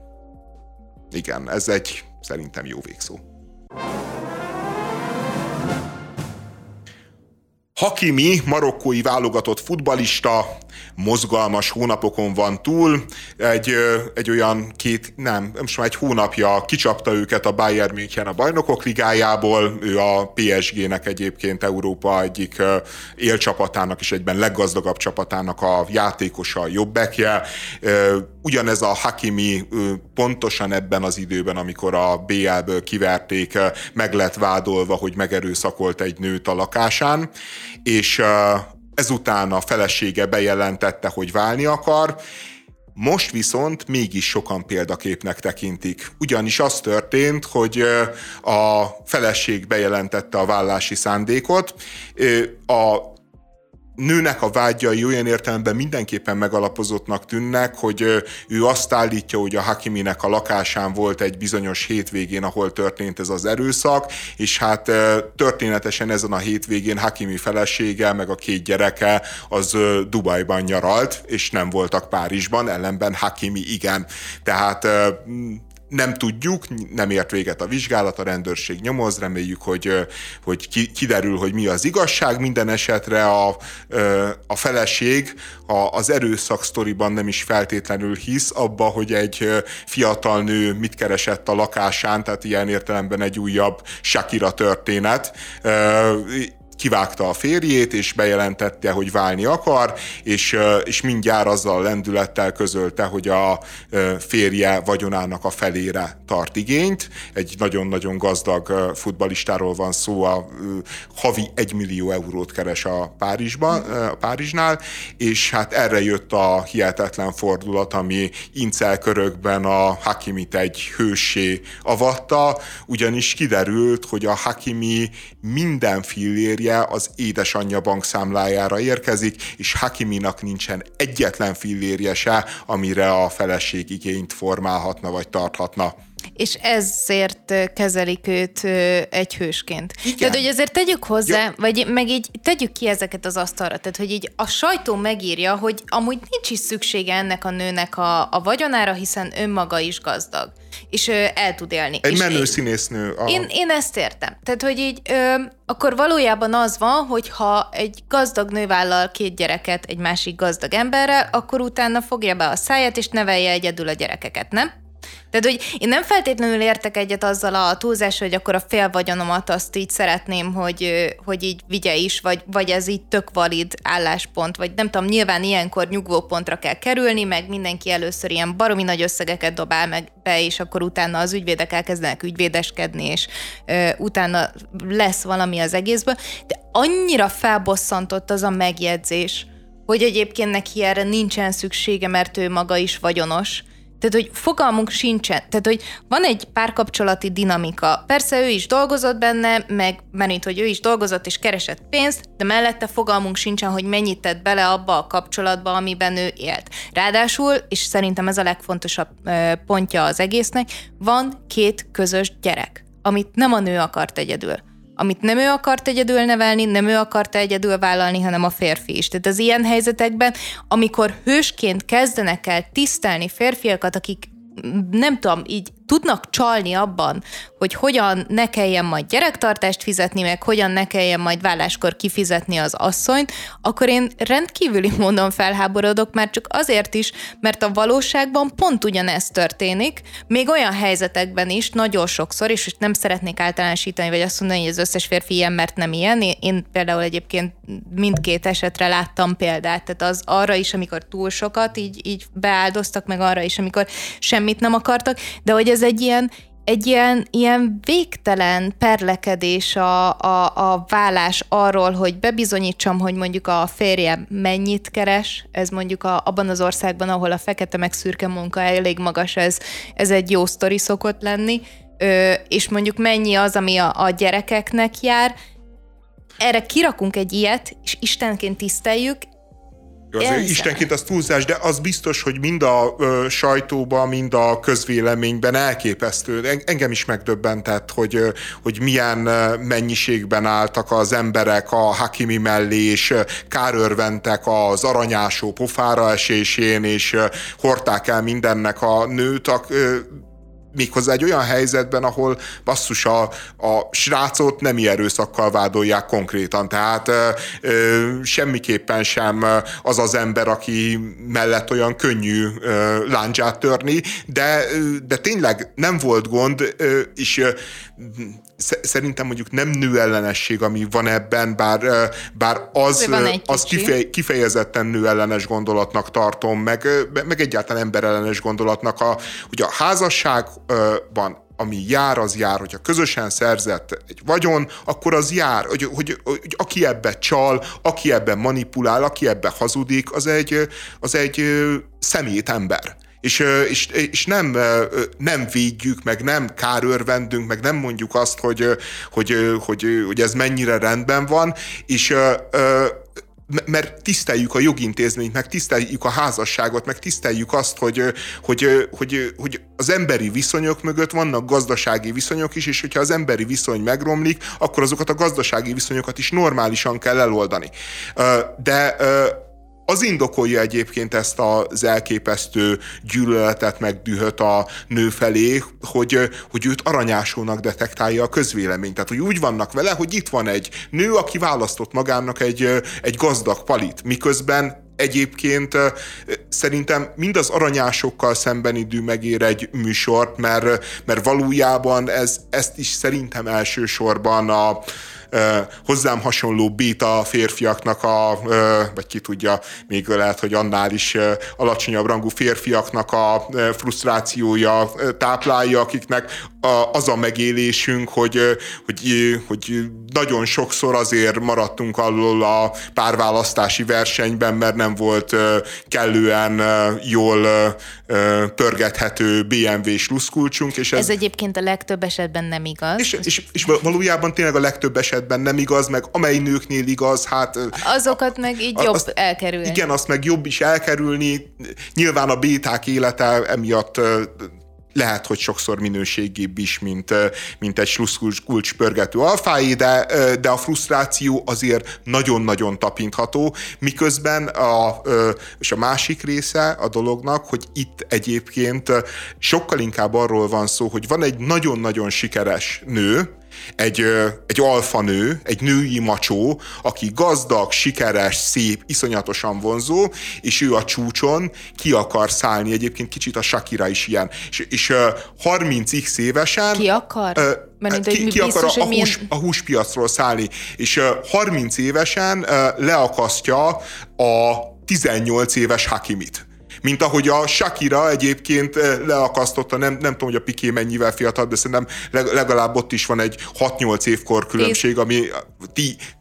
Igen, ez egy szerintem jó végszó. Hakimi, marokkói válogatott futbalista, mozgalmas hónapokon van túl. Egy, egy olyan két, nem, most már egy hónapja kicsapta őket a Bayern München a bajnokok ligájából. Ő a PSG-nek egyébként Európa egyik élcsapatának és egyben leggazdagabb csapatának a játékosa, a jobbekje. Ugyanez a Hakimi pontosan ebben az időben, amikor a BL-ből kiverték, meg lett vádolva, hogy megerőszakolt egy nőt a lakásán, és ezután a felesége bejelentette, hogy válni akar, most viszont mégis sokan példaképnek tekintik. Ugyanis az történt, hogy a feleség bejelentette a vállási szándékot, a nőnek a vágyai olyan értelemben mindenképpen megalapozottnak tűnnek, hogy ő azt állítja, hogy a Hakiminek a lakásán volt egy bizonyos hétvégén, ahol történt ez az erőszak, és hát történetesen ezen a hétvégén Hakimi felesége, meg a két gyereke az Dubajban nyaralt, és nem voltak Párizsban, ellenben Hakimi igen. Tehát nem tudjuk, nem ért véget a vizsgálat, a rendőrség nyomoz, reméljük, hogy, hogy kiderül, hogy mi az igazság. Minden esetre a, a feleség a, az erőszak sztoriban nem is feltétlenül hisz abba, hogy egy fiatal nő mit keresett a lakásán, tehát ilyen értelemben egy újabb Shakira történet kivágta a férjét, és bejelentette, hogy válni akar, és, és mindjárt azzal a lendülettel közölte, hogy a férje vagyonának a felére tart igényt. Egy nagyon-nagyon gazdag futbalistáról van szó, a havi 1 millió eurót keres a Párizsban, a Párizsnál, és hát erre jött a hihetetlen fordulat, ami incel körökben a Hakimit egy hőssé avatta, ugyanis kiderült, hogy a Hakimi minden fillérje az édesanyja bankszámlájára érkezik, és Hakiminak nincsen egyetlen fillérje se, amire a feleség igényt formálhatna vagy tarthatna. És ezért kezelik őt egy hősként. Igen. Tehát, hogy azért tegyük hozzá, ja. vagy meg így tegyük ki ezeket az asztalra, tehát, hogy így a sajtó megírja, hogy amúgy nincs is szüksége ennek a nőnek a, a vagyonára, hiszen önmaga is gazdag és ö, el tud élni. Egy és menő én, színésznő. A... Én, én ezt értem. Tehát, hogy így ö, akkor valójában az van, hogy ha egy gazdag nő vállal két gyereket egy másik gazdag emberrel, akkor utána fogja be a száját, és nevelje egyedül a gyerekeket, nem? Tehát, hogy én nem feltétlenül értek egyet azzal a túlzás, hogy akkor a fél vagyonomat azt így szeretném, hogy, hogy így vigye is, vagy, vagy ez így tök valid álláspont, vagy nem tudom, nyilván ilyenkor nyugvópontra kell kerülni, meg mindenki először ilyen baromi nagy összegeket dobál meg be, és akkor utána az ügyvédek elkezdenek ügyvédeskedni, és ö, utána lesz valami az egészből. De annyira felbosszantott az a megjegyzés, hogy egyébként neki erre nincsen szüksége, mert ő maga is vagyonos, tehát, hogy fogalmunk sincsen. Tehát, hogy van egy párkapcsolati dinamika. Persze ő is dolgozott benne, meg mert hogy ő is dolgozott és keresett pénzt, de mellette fogalmunk sincsen, hogy mennyit tett bele abba a kapcsolatba, amiben ő élt. Ráadásul, és szerintem ez a legfontosabb pontja az egésznek, van két közös gyerek, amit nem a nő akart egyedül amit nem ő akart egyedül nevelni, nem ő akarta egyedül vállalni, hanem a férfi is. Tehát az ilyen helyzetekben, amikor hősként kezdenek el tisztelni férfiakat, akik nem tudom, így tudnak csalni abban, hogy hogyan ne kelljen majd gyerektartást fizetni, meg hogyan ne kelljen majd válláskor kifizetni az asszonyt, akkor én rendkívüli módon felháborodok, már csak azért is, mert a valóságban pont ugyanezt történik, még olyan helyzetekben is, nagyon sokszor, és nem szeretnék általánosítani, vagy azt mondani, hogy az összes férfi ilyen, mert nem ilyen. Én például egyébként mindkét esetre láttam példát, tehát az arra is, amikor túl sokat így, így beáldoztak, meg arra is, amikor semmit nem akartak, de hogy ez ez egy ilyen, egy ilyen, ilyen végtelen perlekedés a, a, a vállás arról, hogy bebizonyítsam, hogy mondjuk a férjem mennyit keres, ez mondjuk a, abban az országban, ahol a fekete meg szürke munka elég magas, ez, ez egy jó sztori szokott lenni, ö, és mondjuk mennyi az, ami a, a gyerekeknek jár, erre kirakunk egy ilyet, és Istenként tiszteljük, Az istenként az túlzás, de az biztos, hogy mind a ö, sajtóban, mind a közvéleményben elképesztő. Engem is megdöbbentett, hogy, hogy milyen mennyiségben álltak az emberek a Hakimi mellé, és kárörventek az aranyásó pofára esésén, és hordták el mindennek a nőt. A, méghozzá egy olyan helyzetben, ahol basszus a, a srácot nemi erőszakkal vádolják konkrétan, tehát ö, ö, semmiképpen sem az az ember, aki mellett olyan könnyű ö, láncsát törni, de, de tényleg nem volt gond, ö, és ö, szerintem mondjuk nem nőellenesség, ami van ebben, bár, bár az, az kifej, kifejezetten nőellenes gondolatnak tartom, meg, meg egyáltalán emberellenes gondolatnak, a, hogy a házasságban ami jár, az jár, hogyha közösen szerzett egy vagyon, akkor az jár, hogy, hogy, hogy aki ebbe csal, aki ebben manipulál, aki ebbe hazudik, az egy, az egy szemét ember és, és, és nem, nem védjük, meg nem kárőrvendünk, meg nem mondjuk azt, hogy, hogy, hogy, hogy ez mennyire rendben van, és mert tiszteljük a jogintézményt, meg tiszteljük a házasságot, meg tiszteljük azt, hogy, hogy, hogy, hogy az emberi viszonyok mögött vannak gazdasági viszonyok is, és hogyha az emberi viszony megromlik, akkor azokat a gazdasági viszonyokat is normálisan kell eloldani. De az indokolja egyébként ezt az elképesztő gyűlöletet, meg dühöt a nő felé, hogy, hogy őt aranyásónak detektálja a közvélemény. Tehát, hogy úgy vannak vele, hogy itt van egy nő, aki választott magának egy, egy gazdag palit, miközben egyébként szerintem mind az aranyásokkal szembeni dű megér egy műsort, mert, mert valójában ez, ezt is szerintem elsősorban a, hozzám hasonló béta férfiaknak a, vagy ki tudja, még lehet, hogy annál is alacsonyabb rangú férfiaknak a frusztrációja táplálja, akiknek az a megélésünk, hogy, hogy, hogy nagyon sokszor azért maradtunk alól a párválasztási versenyben, mert nem volt kellően jól pörgethető BMW-s luszkulcsunk. És ez, ez egyébként a legtöbb esetben nem igaz. És, és, és valójában tényleg a legtöbb esetben nem igaz, meg amely nőknél igaz, hát... Azokat meg így jobb azt, elkerülni. Igen, azt meg jobb is elkerülni. Nyilván a béták élete emiatt lehet, hogy sokszor minőségébb is, mint, mint egy sluszkulcs pörgető alfái, de, de a frusztráció azért nagyon-nagyon tapintható, miközben a, és a másik része a dolognak, hogy itt egyébként sokkal inkább arról van szó, hogy van egy nagyon-nagyon sikeres nő, egy, egy alfanő, egy női macsó, aki gazdag, sikeres, szép, iszonyatosan vonzó, és ő a csúcson ki akar szállni. Egyébként kicsit a Shakira is ilyen. És, és 30x évesen... Ki akar? Uh, mert ki, ki akar a, a, hús, a húspiacról szállni, és uh, 30 évesen leakasztja a 18 éves Hakimit mint ahogy a Shakira egyébként eh, leakasztotta, nem, nem tudom, hogy a Piqué mennyivel fiatal, de szerintem legalább ott is van egy 6-8 évkor különbség, ami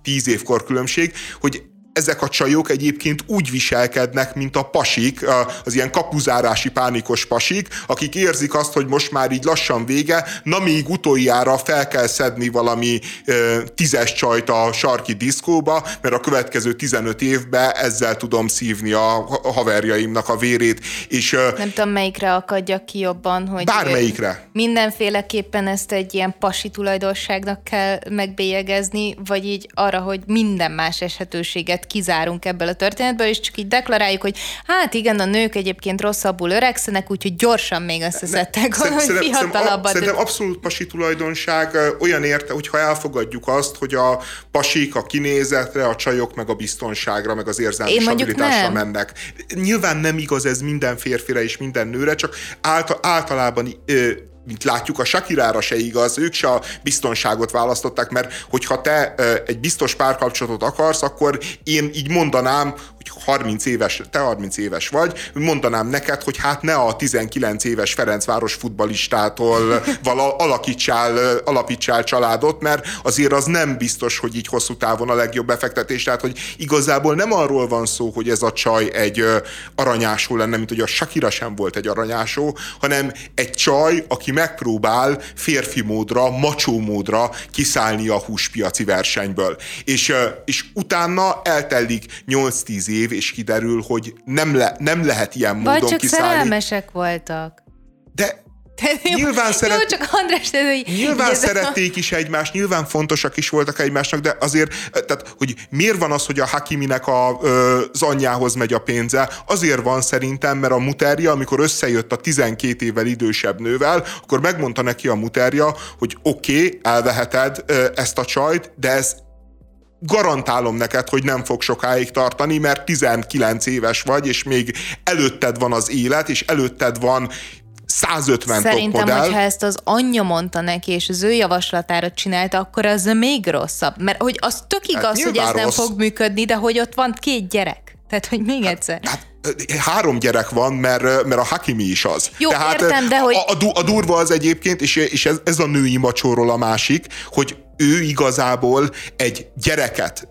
10 évkor különbség, hogy ezek a csajok egyébként úgy viselkednek, mint a pasik, az ilyen kapuzárási pánikos pasik, akik érzik azt, hogy most már így lassan vége, na még utoljára fel kell szedni valami tízes csajt a sarki diszkóba, mert a következő 15 évben ezzel tudom szívni a haverjaimnak a vérét. És, Nem tudom, melyikre akadjak ki jobban, hogy bármelyikre. Mindenféleképpen ezt egy ilyen pasi tulajdonságnak kell megbélyegezni, vagy így arra, hogy minden más eshetőséget kizárunk ebből a történetből, és csak így deklaráljuk, hogy hát igen, a nők egyébként rosszabbul öregszenek, úgyhogy gyorsan még összeszedtek valami fiatalabbat. Szerintem abszolút pasi tulajdonság olyan érte, hogyha elfogadjuk azt, hogy a pasik a kinézetre, a csajok meg a biztonságra, meg az érzelmi Én stabilitásra mennek. Nyilván nem igaz ez minden férfire és minden nőre, csak általában mint látjuk, a Sakirára se igaz, ők se a biztonságot választották, mert hogyha te egy biztos párkapcsolatot akarsz, akkor én így mondanám, hogy 30 éves, te 30 éves vagy, mondanám neked, hogy hát ne a 19 éves Ferencváros futbalistától vala alakítsál, alapítsál családot, mert azért az nem biztos, hogy így hosszú távon a legjobb befektetés. Tehát, hogy igazából nem arról van szó, hogy ez a csaj egy aranyásó lenne, mint hogy a Shakira sem volt egy aranyásó, hanem egy csaj, aki megpróbál férfi módra, macsó módra kiszállni a húspiaci versenyből. És, és utána eltelik 8-10 év, és kiderül, hogy nem, le, nem lehet ilyen Vagy módon csak kiszállni. szerelmesek voltak. De Jó, Nyilván szeret- Jó, csak András, ez, hogy Nyilván ez a- szerették is egymást, nyilván fontosak is voltak egymásnak, de azért, tehát, hogy miért van az, hogy a Hakiminek a, az anyjához megy a pénze? Azért van szerintem, mert a muterja, amikor összejött a 12 évvel idősebb nővel, akkor megmondta neki a muterja, hogy oké, okay, elveheted ezt a csajt, de ez garantálom neked, hogy nem fog sokáig tartani, mert 19 éves vagy, és még előtted van az élet, és előtted van 150 Szerintem, top modell. hogyha ezt az anyja mondta neki, és az ő javaslatára csinálta, akkor az még rosszabb. Mert hogy az tök igaz, Hát hogy ez nem rossz. fog működni, de hogy ott van két gyerek. Tehát, hogy még egyszer. Hát három gyerek van, mert, mert a Hakimi is az. Jó, Tehát, értem, de hogy- A, a, du- a durva az egyébként, és, és ez, ez a női macsóról a másik, hogy ő igazából egy gyereket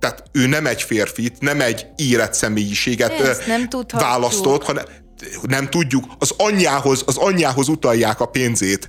tehát ő nem egy férfit, nem egy érett személyiséget Ezt nem választott, hanem nem tudjuk, az anyjához, az anyjához utalják a pénzét.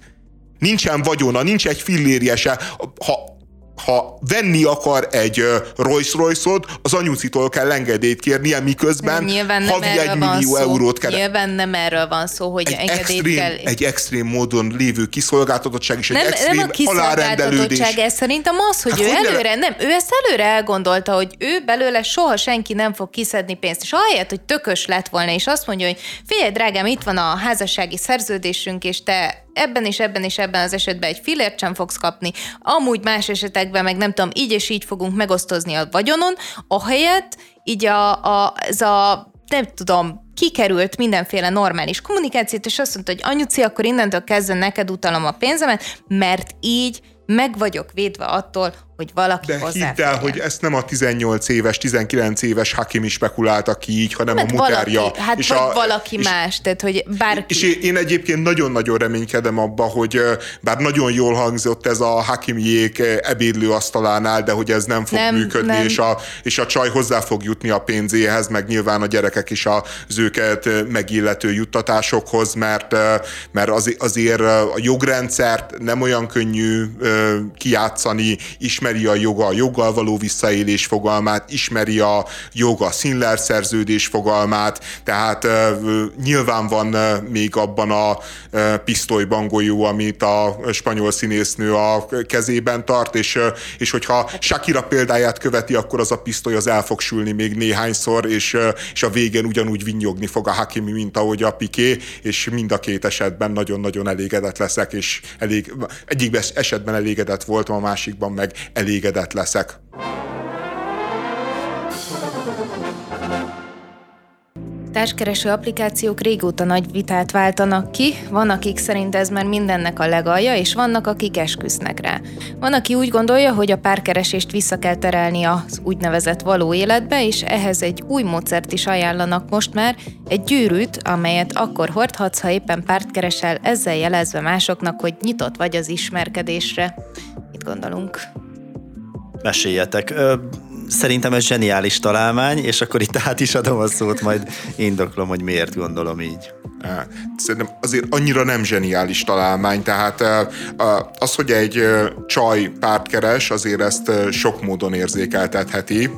Nincsen vagyona, nincs egy fillérje se. Ha, ha venni akar egy ö, Rolls Royce-ot, az anyucitól kell engedélyt kérnie, miközben Nyilván nem havi egy millió szó. eurót keres. Nyilván nem erről van szó, hogy Egy engedélyt extrém, kell... egy extrém módon lévő kiszolgáltatottság és egy nem, extrém nem a kiszolgáltatottság, ez szerintem az, hogy Hát ő hogy előre, nem, ő ezt előre elgondolta, hogy ő belőle soha senki nem fog kiszedni pénzt, és ahelyett, hogy tökös lett volna, és azt mondja, hogy figyelj, drágám, itt van a házassági szerződésünk, és te ebben és ebben és ebben az esetben egy filért sem fogsz kapni, amúgy más esetekben meg nem tudom, így és így fogunk megosztozni a vagyonon, ahelyett így a, a, ez a nem tudom, kikerült mindenféle normális kommunikációt, és azt mondta, hogy anyuci, akkor innentől kezdve neked utalom a pénzemet, mert így meg vagyok védve attól, hogy valaki De hidd el, hogy ezt nem a 18 éves, 19 éves Hakimi spekulálta ki így, hanem Mert a muterja. valaki, hát és vagy a, valaki és, más, tehát hogy bárki. És én- én egyébként nagyon-nagyon reménykedem abba, hogy bár nagyon jól hangzott ez a Hakimiék ö, ebédlőasztalánál, de hogy ez nem fog Nem, működni, nem. És, a, és a csaj hozzá fog jutni a pénzéhez, meg nyilván a gyerekek is az őket megillető juttatásokhoz, mert, mert az, azért a jogrendszert nem olyan könnyű ö, kijátszani, ismeri a joga a joggal való visszaélés fogalmát, ismeri a joga Színler szerződés fogalmát, tehát nyilván van még abban a pisztolyban golyó, amit a spanyol színésznő a kezében tart, és, és hogyha Shakira példáját követi, akkor az a pisztoly az el fog sülni még néhányszor, és, és a végén ugyanúgy vinnyogni fog a Hakimi, mint ahogy a Piqué, és mind a két esetben nagyon-nagyon elégedett leszek, és elég, egyik esetben elégedett voltam, a másikban meg elégedett leszek. Társkereső applikációk régóta nagy vitát váltanak ki, van akik szerint ez már mindennek a legalja, és vannak akik esküsznek rá. Van, aki úgy gondolja, hogy a párkeresést vissza kell terelni az úgynevezett való életbe, és ehhez egy új módszert is ajánlanak most már, egy gyűrűt, amelyet akkor hordhatsz, ha éppen párt keresel, ezzel jelezve másoknak, hogy nyitott vagy az ismerkedésre. Mit gondolunk? Meséljetek. Ö, Szerintem ez zseniális találmány, és akkor itt át is adom a szót, majd indoklom, hogy miért gondolom így. Szerintem azért annyira nem zseniális találmány, tehát az, hogy egy csaj párt keres, azért ezt sok módon érzékeltetheti.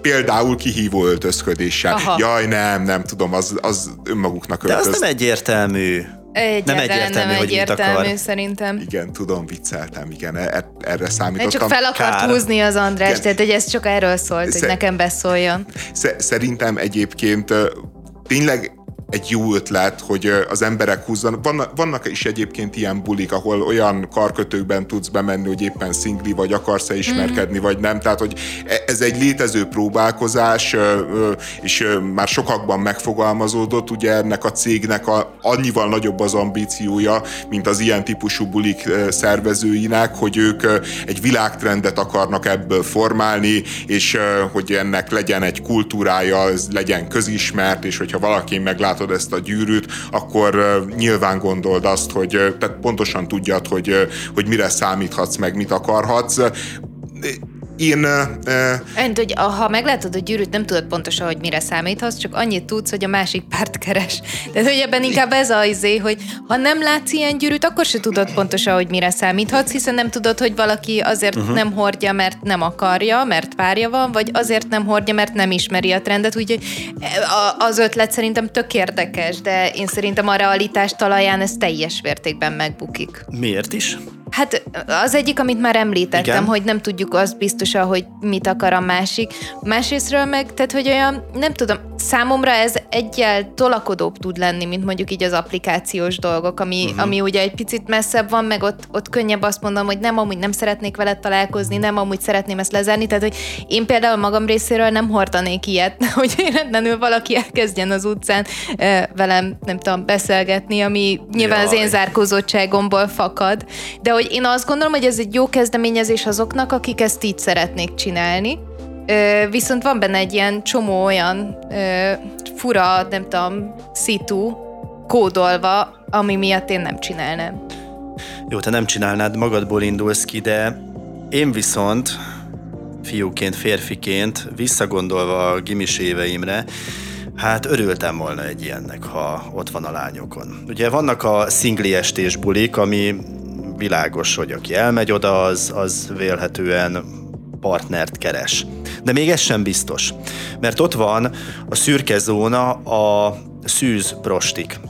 Például kihívó öltözködéssel. Aha. Jaj, nem, nem tudom, az, az önmaguknak De az öltöz. nem egyértelmű. Egyáltalán egyértelmű, nem hogy mit egyértelmű akar. szerintem. Igen, tudom, vicceltem, igen, e- erre Egy számítottam. csak fel akart Kár. húzni az András, Igen. tehát hogy ez csak erről szólt, hogy Szer- nekem beszóljon. Sze- Szerintem egyébként tényleg egy jó ötlet, hogy az emberek húzzanak. Vannak, vannak is egyébként ilyen bulik, ahol olyan karkötőkben tudsz bemenni, hogy éppen szingli, vagy akarsz-e ismerkedni, vagy nem. Tehát, hogy e- ez egy létező próbálkozás, és már sokakban megfogalmazódott, ugye ennek a cégnek a, annyival nagyobb az ambíciója, mint az ilyen típusú bulik szervezőinek, hogy ők egy világtrendet akarnak ebből formálni, és hogy ennek legyen egy kultúrája, ez legyen közismert, és hogyha valaki meglátod ezt a gyűrűt, akkor nyilván gondold azt, hogy tehát pontosan tudjad, hogy, hogy mire számíthatsz, meg mit akarhatsz én... Uh, hogy ha meglátod a gyűrűt, nem tudod pontosan, hogy mire számíthatsz, csak annyit tudsz, hogy a másik párt keres. Tehát, hogy ebben inkább ez az izé, hogy ha nem látsz ilyen gyűrűt, akkor se tudod pontosan, hogy mire számíthatsz, hiszen nem tudod, hogy valaki azért uh-huh. nem hordja, mert nem akarja, mert párja van, vagy azért nem hordja, mert nem ismeri a trendet. Úgyhogy az ötlet szerintem tök érdekes, de én szerintem a realitás talaján ez teljes mértékben megbukik. Miért is? Hát az egyik, amit már említettem, Igen. hogy nem tudjuk azt biztosan, hogy mit akar a másik. Másrésztről meg, tehát hogy olyan, nem tudom, számomra ez egyel tolakodóbb tud lenni, mint mondjuk így az applikációs dolgok, ami, uh-huh. ami ugye egy picit messzebb van, meg ott, ott könnyebb azt mondom, hogy nem, amúgy nem szeretnék veled találkozni, nem, amúgy szeretném ezt lezárni, tehát hogy én például magam részéről nem hordanék ilyet, hogy véletlenül valaki elkezdjen az utcán velem, nem tudom, beszélgetni, ami nyilván Jaj. az én zárkózottságomból fakad, de hogy én azt gondolom, hogy ez egy jó kezdeményezés azoknak, akik ezt így szeretnék csinálni, Ö, viszont van benne egy ilyen csomó olyan ö, fura, nem tudom, szitu kódolva, ami miatt én nem csinálnám. Jó, te nem csinálnád, magadból indulsz ki, de én viszont fiúként, férfiként, visszagondolva a gimis éveimre, Hát örültem volna egy ilyennek, ha ott van a lányokon. Ugye vannak a szingli estés bulik, ami világos, hogy aki elmegy oda, az, az vélhetően partnert keres. De még ez sem biztos, mert ott van a szürke zóna, a szűz prostik.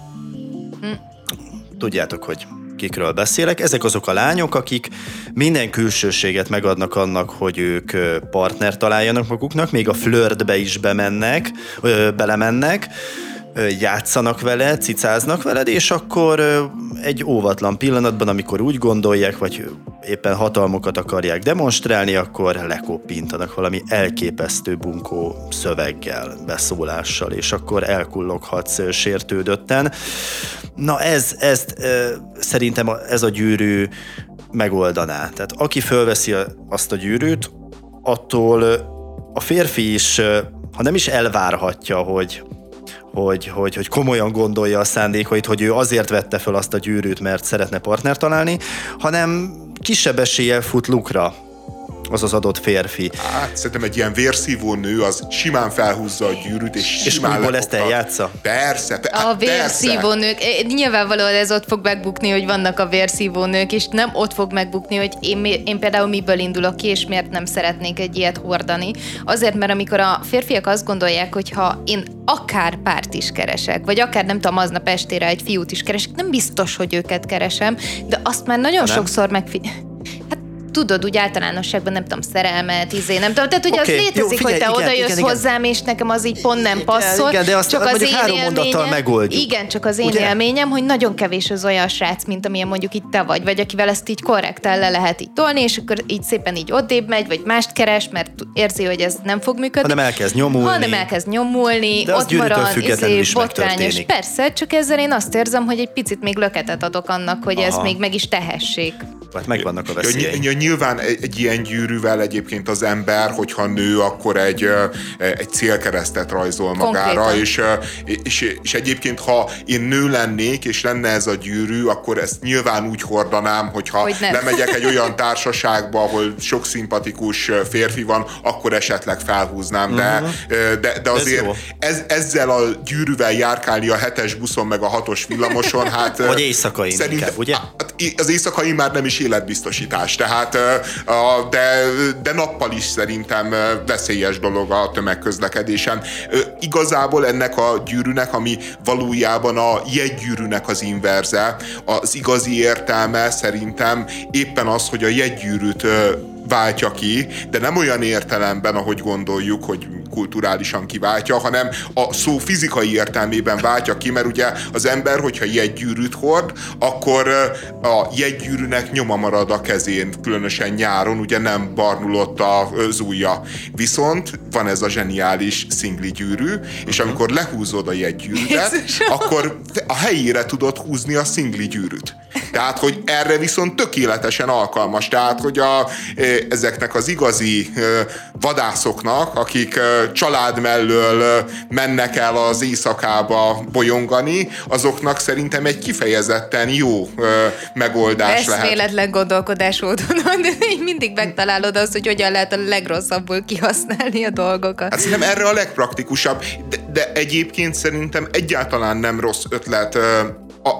Tudjátok, hogy kikről beszélek. Ezek azok a lányok, akik minden külsőséget megadnak annak, hogy ők partner találjanak maguknak, még a flörtbe is bemennek, belemennek, játszanak vele, cicáznak veled, és akkor egy óvatlan pillanatban, amikor úgy gondolják, vagy éppen hatalmukat akarják demonstrálni, akkor lekoppintanak valami elképesztő bunkó szöveggel, beszólással, és akkor elkulloghatsz sértődötten. Na ez, ezt szerintem ez a gyűrű megoldaná. Tehát aki fölveszi azt a gyűrűt, attól a férfi is, ha nem is elvárhatja, hogy hogy, hogy, hogy komolyan gondolja a szándékait, hogy ő azért vette fel azt a gyűrűt, mert szeretne partner találni, hanem kisebb eséllyel fut lukra az az adott férfi. Hát szerintem egy ilyen vérszívó nő az simán felhúzza a gyűrűt, és simán És újból ezt eljátsza? Persze, pe- A vérszívó nők, nyilvánvalóan ez ott fog megbukni, hogy vannak a vérszívó nők, és nem ott fog megbukni, hogy én, én például miből indulok ki, és miért nem szeretnék egy ilyet hordani. Azért, mert amikor a férfiak azt gondolják, hogy ha én akár párt is keresek, vagy akár nem tudom, aznap estére egy fiút is keresek, nem biztos, hogy őket keresem, de azt már nagyon nem. sokszor megfigyelem tudod, úgy általánosságban nem tudom, szerelmet, izé, nem tudom. Tehát, hogy okay, az létezik, jó, figyelj, hogy te oda jössz igen, hozzám, és nekem az így pont nem passzol. Igen, de azt csak az én három élményem, megoldjuk. Igen, csak az én ugye? élményem, hogy nagyon kevés az olyan srác, mint amilyen mondjuk itt te vagy, vagy akivel ezt így korrektel le lehet így tolni, és akkor így szépen így odébb megy, vagy mást keres, mert érzi, hogy ez nem fog működni. Hanem elkezd nyomulni. Hanem elkezd nyomulni, de ott marad, izé, botrányos. Persze, csak ezzel én azt érzem, hogy egy picit még löketet adok annak, hogy Aha. ez még meg is tehessék. Hát megvannak a veszélyei. Nyilván egy ilyen gyűrűvel egyébként az ember, hogyha nő, akkor egy, egy célkeresztet rajzol magára, és, és, és egyébként, ha én nő lennék, és lenne ez a gyűrű, akkor ezt nyilván úgy hordanám, hogyha hogy lemegyek egy olyan társaságba, ahol sok szimpatikus férfi van, akkor esetleg felhúznám, de, uh-huh. de, de azért ez ez, ezzel a gyűrűvel járkálni a hetes buszon, meg a hatos villamoson, hát... Vagy éjszakai inkább, ugye? Hát az éjszakai már nem is életbiztosítás, tehát a, de, de nappal is szerintem veszélyes dolog a tömegközlekedésen. Igazából ennek a gyűrűnek, ami valójában a jegygyűrűnek az inverze, az igazi értelme szerintem éppen az, hogy a jegygyűrűt váltja ki, de nem olyan értelemben, ahogy gondoljuk, hogy kulturálisan kiváltja, hanem a szó fizikai értelmében váltja ki, mert ugye az ember, hogyha jegygyűrűt hord, akkor a jegygyűrűnek nyoma marad a kezén, különösen nyáron, ugye nem barnulott az ujja. Viszont van ez a zseniális szingli gyűrű, és mhm. amikor lehúzod a jegygyűrűt, akkor a helyére tudod húzni a szingli gyűrűt. Tehát, hogy erre viszont tökéletesen alkalmas. Tehát, hogy a, ezeknek az igazi vadászoknak, akik család mellől mennek el az éjszakába bolyongani, azoknak szerintem egy kifejezetten jó megoldás Ez lehet. véletlen gondolkodásmódon, mindig megtalálod azt, hogy hogyan lehet a legrosszabbul kihasználni a dolgokat. Hát szerintem erre a legpraktikusabb, de, de egyébként szerintem egyáltalán nem rossz ötlet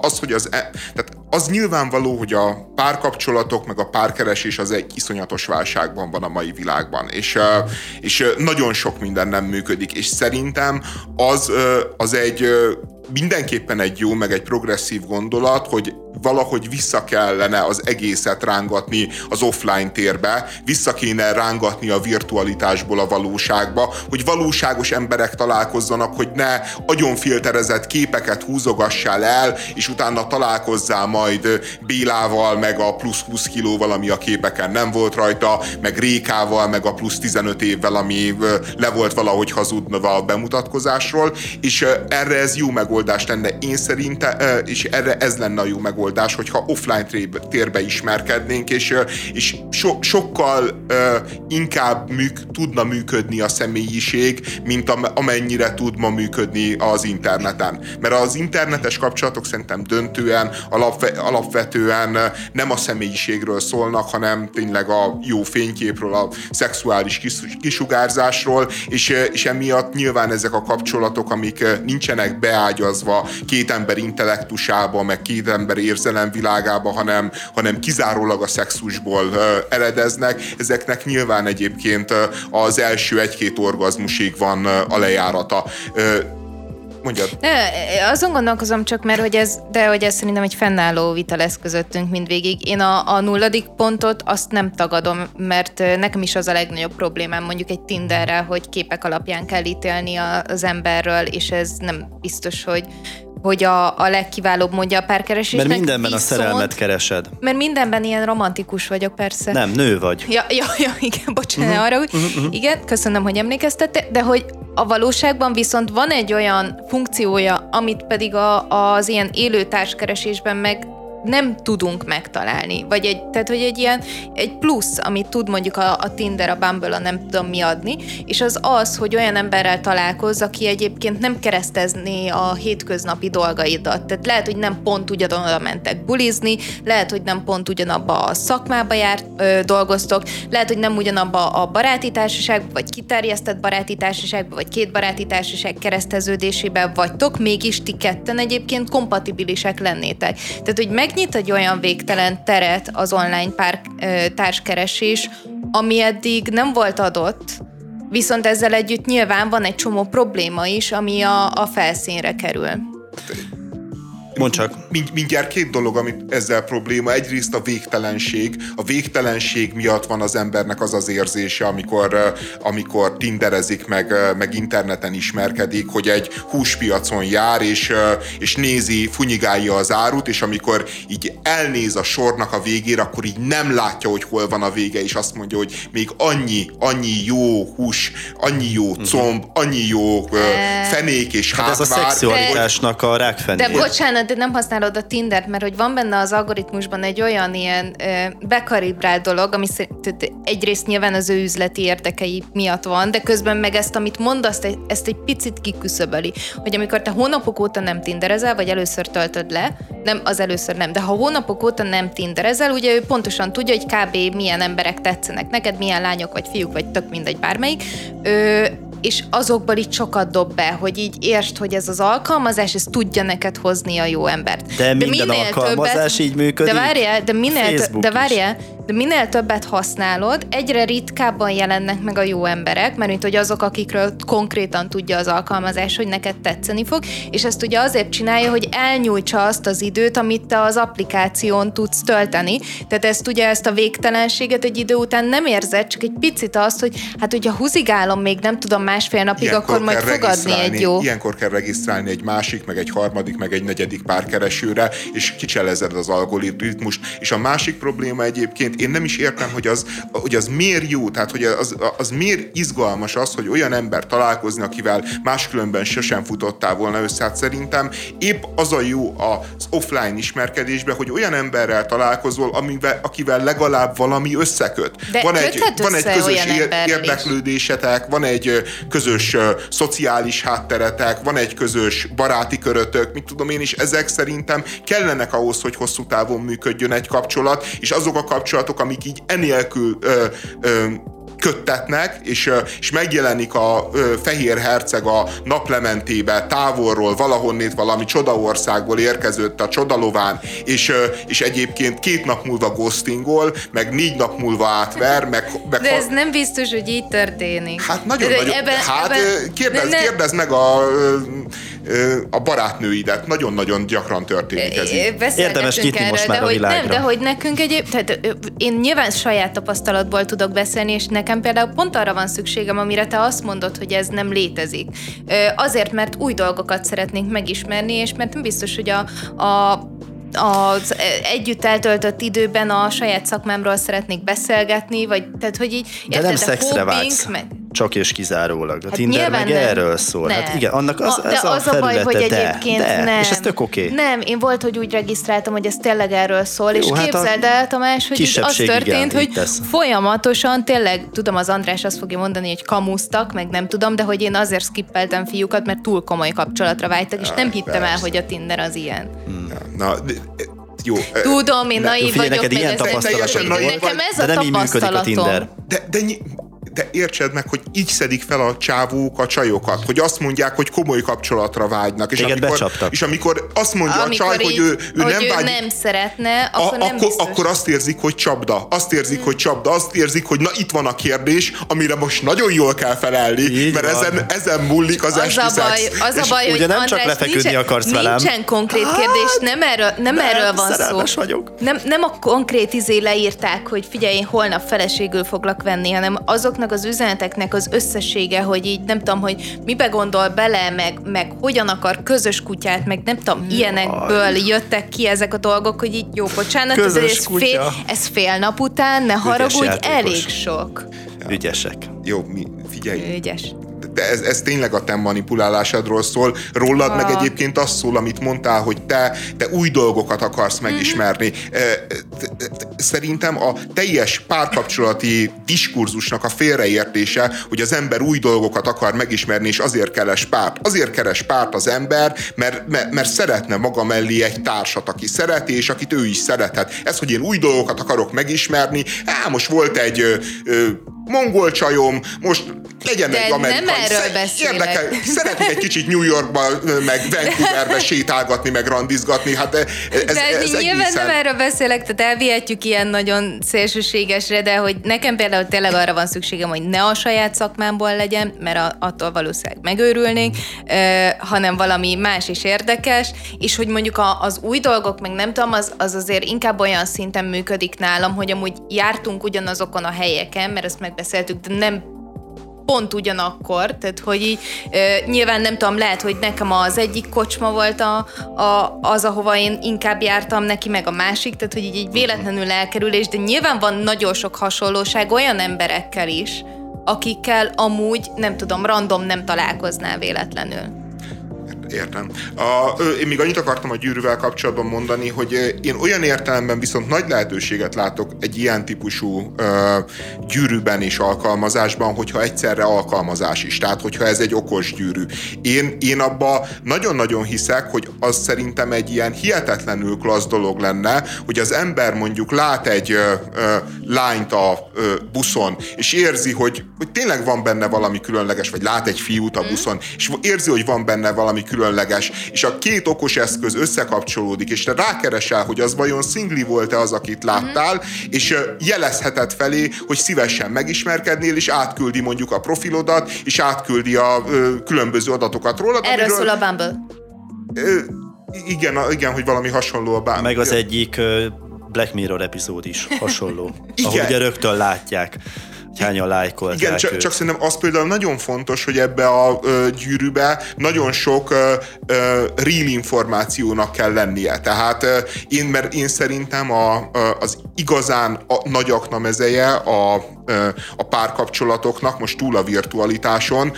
az, hogy az, e, tehát az nyilvánvaló, hogy a párkapcsolatok, meg a párkeresés az egy iszonyatos válságban van a mai világban, és, és nagyon sok minden nem működik, és szerintem az, az egy mindenképpen egy jó, meg egy progresszív gondolat, hogy valahogy vissza kellene az egészet rángatni az offline térbe, vissza kéne rángatni a virtualitásból a valóságba, hogy valóságos emberek találkozzanak, hogy ne agyonfilterezett képeket húzogassál el, és utána találkozzál majd Bélával, meg a plusz 20 kilóval, ami a képeken nem volt rajta, meg Rékával, meg a plusz 15 évvel, ami le volt valahogy hazudva a bemutatkozásról, és erre ez jó megoldás lenne. Én szerintem, és erre ez lenne a jó megoldás megoldás, hogyha offline térbe ismerkednénk, és, és so, sokkal inkább műk, tudna működni a személyiség, mint amennyire tud ma működni az interneten. Mert az internetes kapcsolatok szerintem döntően, alapve, alapvetően nem a személyiségről szólnak, hanem tényleg a jó fényképről, a szexuális kis, kisugárzásról, és, és emiatt nyilván ezek a kapcsolatok, amik nincsenek beágyazva két ember intellektusába, meg két ember érzésébe, érzelem világába, hanem, hanem kizárólag a szexusból eredeznek. Ezeknek nyilván egyébként az első egy-két orgazmusig van a lejárata. Mondjad. Ne, azon gondolkozom csak, mert hogy ez, de hogy ez szerintem egy fennálló vita lesz közöttünk mindvégig. Én a, a nulladik pontot azt nem tagadom, mert nekem is az a legnagyobb problémám mondjuk egy Tinderrel, hogy képek alapján kell ítélni az emberről, és ez nem biztos, hogy hogy a, a legkiválóbb mondja a párkeresésnek. Mert mindenben viszont, a szerelmet keresed. Mert mindenben ilyen romantikus vagyok, persze. Nem, nő vagy. Ja, ja, ja igen, bocsánat, uh-huh. arra, uh-huh. uh-huh. igen, köszönöm, hogy emlékeztette, de hogy a valóságban viszont van egy olyan funkciója, amit pedig a, az ilyen élő társkeresésben meg nem tudunk megtalálni. Vagy egy, tehát, hogy egy ilyen egy plusz, amit tud mondjuk a, a Tinder, a Bumble, a nem tudom mi adni, és az az, hogy olyan emberrel találkozz, aki egyébként nem keresztezné a hétköznapi dolgaidat. Tehát lehet, hogy nem pont ugyanoda mentek bulizni, lehet, hogy nem pont ugyanabba a szakmába járt, ö, dolgoztok, lehet, hogy nem ugyanabba a baráti társaságba, vagy kiterjesztett baráti társaságba, vagy két baráti társaság kereszteződésében vagytok, mégis ti ketten egyébként kompatibilisek lennétek. Tehát, hogy meg megnyit egy olyan végtelen teret az online pár, társkeresés, ami eddig nem volt adott, viszont ezzel együtt nyilván van egy csomó probléma is, ami a, a felszínre kerül. Mond csak. Mind, mindjárt két dolog, amit ezzel probléma. Egyrészt a végtelenség. A végtelenség miatt van az embernek az az érzése, amikor, amikor tinderezik, meg, meg interneten ismerkedik, hogy egy húspiacon jár, és, és nézi, funyigálja az árut, és amikor így elnéz a sornak a végére, akkor így nem látja, hogy hol van a vége, és azt mondja, hogy még annyi, annyi jó hús, annyi jó mhm. comb, annyi jó fenék és hát hátvár. Ez a szexualitásnak a rákfenék. De bocsánat, de nem használod a Tindert, mert hogy van benne az algoritmusban egy olyan ilyen ö, bekalibrált dolog, ami szerint egyrészt nyilván az ő üzleti érdekei miatt van, de közben meg ezt, amit mondasz, ezt, egy picit kiküszöböli. Hogy amikor te hónapok óta nem tinderezel, vagy először töltöd le, nem, az először nem, de ha hónapok óta nem tinderezel, ugye ő pontosan tudja, hogy kb. milyen emberek tetszenek neked, milyen lányok vagy fiúk, vagy tök mindegy bármelyik, ö, és azokból így sokat dob be, hogy így értsd, hogy ez az alkalmazás, ez tudja neked hozni a jó embert. De, de minden alkalmazás többet, így működik. De várjál, de minél, de várjál, de minél többet használod, egyre ritkábban jelennek meg a jó emberek, mert mint hogy azok, akikről konkrétan tudja az alkalmazás, hogy neked tetszeni fog, és ezt ugye azért csinálja, hogy elnyújtsa azt az időt, amit te az applikáción tudsz tölteni. Tehát ezt ugye ezt a végtelenséget egy idő után nem érzed, csak egy picit azt, hogy hát hogyha húzigálom még nem tudom másfél napig, ilyenkor akkor majd fogadni egy jó. Ilyenkor kell regisztrálni egy másik, meg egy harmadik, meg egy negyedik párkeresőre, és kicselezed az algoritmust. És a másik probléma egyébként én nem is értem, hogy az, hogy az miért jó, tehát hogy az, az miért izgalmas az, hogy olyan ember találkozni, akivel máskülönben sosem futottál volna össze. Hát szerintem épp az a jó az offline ismerkedésbe, hogy olyan emberrel találkozol, amivel, akivel legalább valami összeköt. De van egy, van egy közös érdeklődésetek, van egy közös szociális hátteretek, van egy közös baráti körötök, mit tudom én is, ezek szerintem kellenek ahhoz, hogy hosszú távon működjön egy kapcsolat, és azok a kapcsolatok, amik így enélkül ö, ö, köttetnek, és, és megjelenik a fehér herceg a naplementébe távolról, valahonnét valami csodaországból érkezett a csodalován, és, és egyébként két nap múlva ghostingol, meg négy nap múlva átver, meg, meg De ez ha... nem biztos, hogy így történik. Hát nagyon, De nagyon, ebben, hát ebben, kérdez, ne, kérdez meg a a barátnőidet. Nagyon-nagyon gyakran történik ez így. Érdemes nyitni erről, most már de a világra. Nem, de hogy nekünk egy, tehát én nyilván saját tapasztalatból tudok beszélni, és nekem például pont arra van szükségem, amire te azt mondod, hogy ez nem létezik. Azért, mert új dolgokat szeretnénk megismerni, és mert nem biztos, hogy a, a az együtt eltöltött időben a saját szakmámról szeretnék beszélgetni, vagy tehát, hogy így... De érted, nem szexre vágysz. Meg, csak és kizárólag. A hát Tinder meg nem. erről szól. Nem. Hát igen, annak az, a, ez de a az a baj, hogy egyébként de, nem. És ez tök oké. Okay. Nem, én volt, hogy úgy regisztráltam, hogy ez tényleg erről szól, Jó, és hát képzeld el, Tamás, hogy így az történt, igen, hogy tesz. folyamatosan tényleg, tudom, az András azt fogja mondani, hogy kamusztak, meg nem tudom, de hogy én azért skippeltem fiúkat, mert túl komoly kapcsolatra vágytak, és nem hittem persze. el, hogy a Tinder az ilyen. Hmm. Na, de, jó. Tudom, én naív vagyok. Neked ilyen tapasztalatom Nekem ez a tapasztalatom. De, de de értsed meg, hogy így szedik fel a csávók a csajokat, hogy azt mondják, hogy komoly kapcsolatra vágynak. És amikor, becsaptak. és amikor azt mondja amikor a csaj, így, hogy ő, ő hogy nem ő vágy, nem szeretne, akkor a, nem akkor, akkor azt érzik, hogy csapda. Azt érzik, hmm. hogy csapda. Azt érzik, hogy na itt van a kérdés, amire most nagyon jól kell felelni, így mert ezen, ezen múlik az, az esti a baj, szex. Az a baj, hogy nem András, csak lefeküdni nincsen, akarsz velem. Nincsen konkrét kérdés, nem erről, nem, nem erről van szó. vagyok. Nem, nem a konkrét izé leírták, hogy figyelj, én holnap feleségül foglak venni, hanem azoknak az üzeneteknek az összessége, hogy így nem tudom, hogy mibe gondol bele, meg, meg hogyan akar közös kutyát, meg nem tudom, ilyenekből jöttek ki ezek a dolgok, hogy így jó, bocsánat, közös ez, ez, fél, ez fél nap után, ne haragudj, elég sok. Ügyesek. Jó, mi, figyelj. Ügyes de ez, ez tényleg a te manipulálásodról szól. Rólad ah. meg egyébként azt szól, amit mondtál, hogy te, te új dolgokat akarsz megismerni. Mm-hmm. Szerintem a teljes párkapcsolati diskurzusnak a félreértése, hogy az ember új dolgokat akar megismerni, és azért keres párt. Azért keres párt az ember, mert, mert, mert szeretne maga mellé egy társat, aki szereti, és akit ő is szerethet. Ez, hogy én új dolgokat akarok megismerni, á, most volt egy ö, ö, mongol csajom, most legyen De egy amerikai. nem erről beszélek. Érdekel, szeretnék egy kicsit New Yorkba, meg Vancouverbe sétálgatni, meg randizgatni, hát ez, de ez nyilván egészen... nem erről beszélek, tehát elvihetjük ilyen nagyon szélsőségesre, de hogy nekem például tényleg arra van szükségem, hogy ne a saját szakmámból legyen, mert attól valószínűleg megőrülnék, hanem valami más is érdekes, és hogy mondjuk az új dolgok, meg nem tudom, az, az azért inkább olyan szinten működik nálam, hogy amúgy jártunk ugyanazokon a helyeken, mert ezt megbeszéltük, de nem pont ugyanakkor, tehát hogy így e, nyilván nem tudom, lehet, hogy nekem az egyik kocsma volt a, a, az, ahova én inkább jártam, neki meg a másik, tehát hogy így, így véletlenül elkerülés, de nyilván van nagyon sok hasonlóság olyan emberekkel is, akikkel amúgy, nem tudom, random nem találkoznál véletlenül értem. A, én még annyit akartam a gyűrűvel kapcsolatban mondani, hogy én olyan értelemben viszont nagy lehetőséget látok egy ilyen típusú ö, gyűrűben és alkalmazásban, hogyha egyszerre alkalmazás is. Tehát, hogyha ez egy okos gyűrű. Én, én abba nagyon-nagyon hiszek, hogy az szerintem egy ilyen hihetetlenül klassz dolog lenne, hogy az ember mondjuk lát egy ö, ö, lányt a ö, buszon, és érzi, hogy, hogy tényleg van benne valami különleges, vagy lát egy fiút a mhm. buszon, és érzi, hogy van benne valami különleges, különleges, és a két okos eszköz összekapcsolódik, és te rákeresel, hogy az vajon szingli volt-e az, akit láttál, és jelezheted felé, hogy szívesen megismerkednél, és átküldi mondjuk a profilodat, és átküldi a ö, különböző adatokat rólad. Erről amiről, szól a Bumble. Ö, igen, igen, hogy valami hasonló a Bumble. Meg az egyik Black Mirror epizód is hasonló. igen. Ahogy rögtön látják hányan lájkolták Igen, csak, csak szerintem az például nagyon fontos, hogy ebbe a ö, gyűrűbe nagyon sok ö, ö, real információnak kell lennie. Tehát ö, én, mert én szerintem a, ö, az igazán a, nagy akna mezeje a a párkapcsolatoknak, most túl a virtualitáson.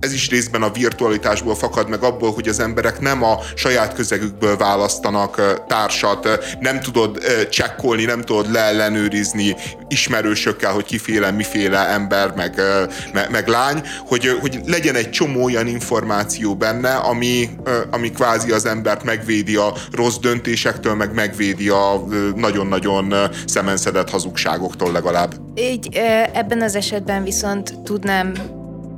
Ez is részben a virtualitásból fakad meg abból, hogy az emberek nem a saját közegükből választanak társat, nem tudod csekkolni, nem tudod leellenőrizni ismerősökkel, hogy kiféle, miféle ember, meg, meg, meg lány, hogy, hogy legyen egy csomó olyan információ benne, ami, ami kvázi az embert megvédi a rossz döntésektől, meg megvédi a nagyon-nagyon szemenszedett hazugságoktól legalább. Így ebben az esetben viszont tudnám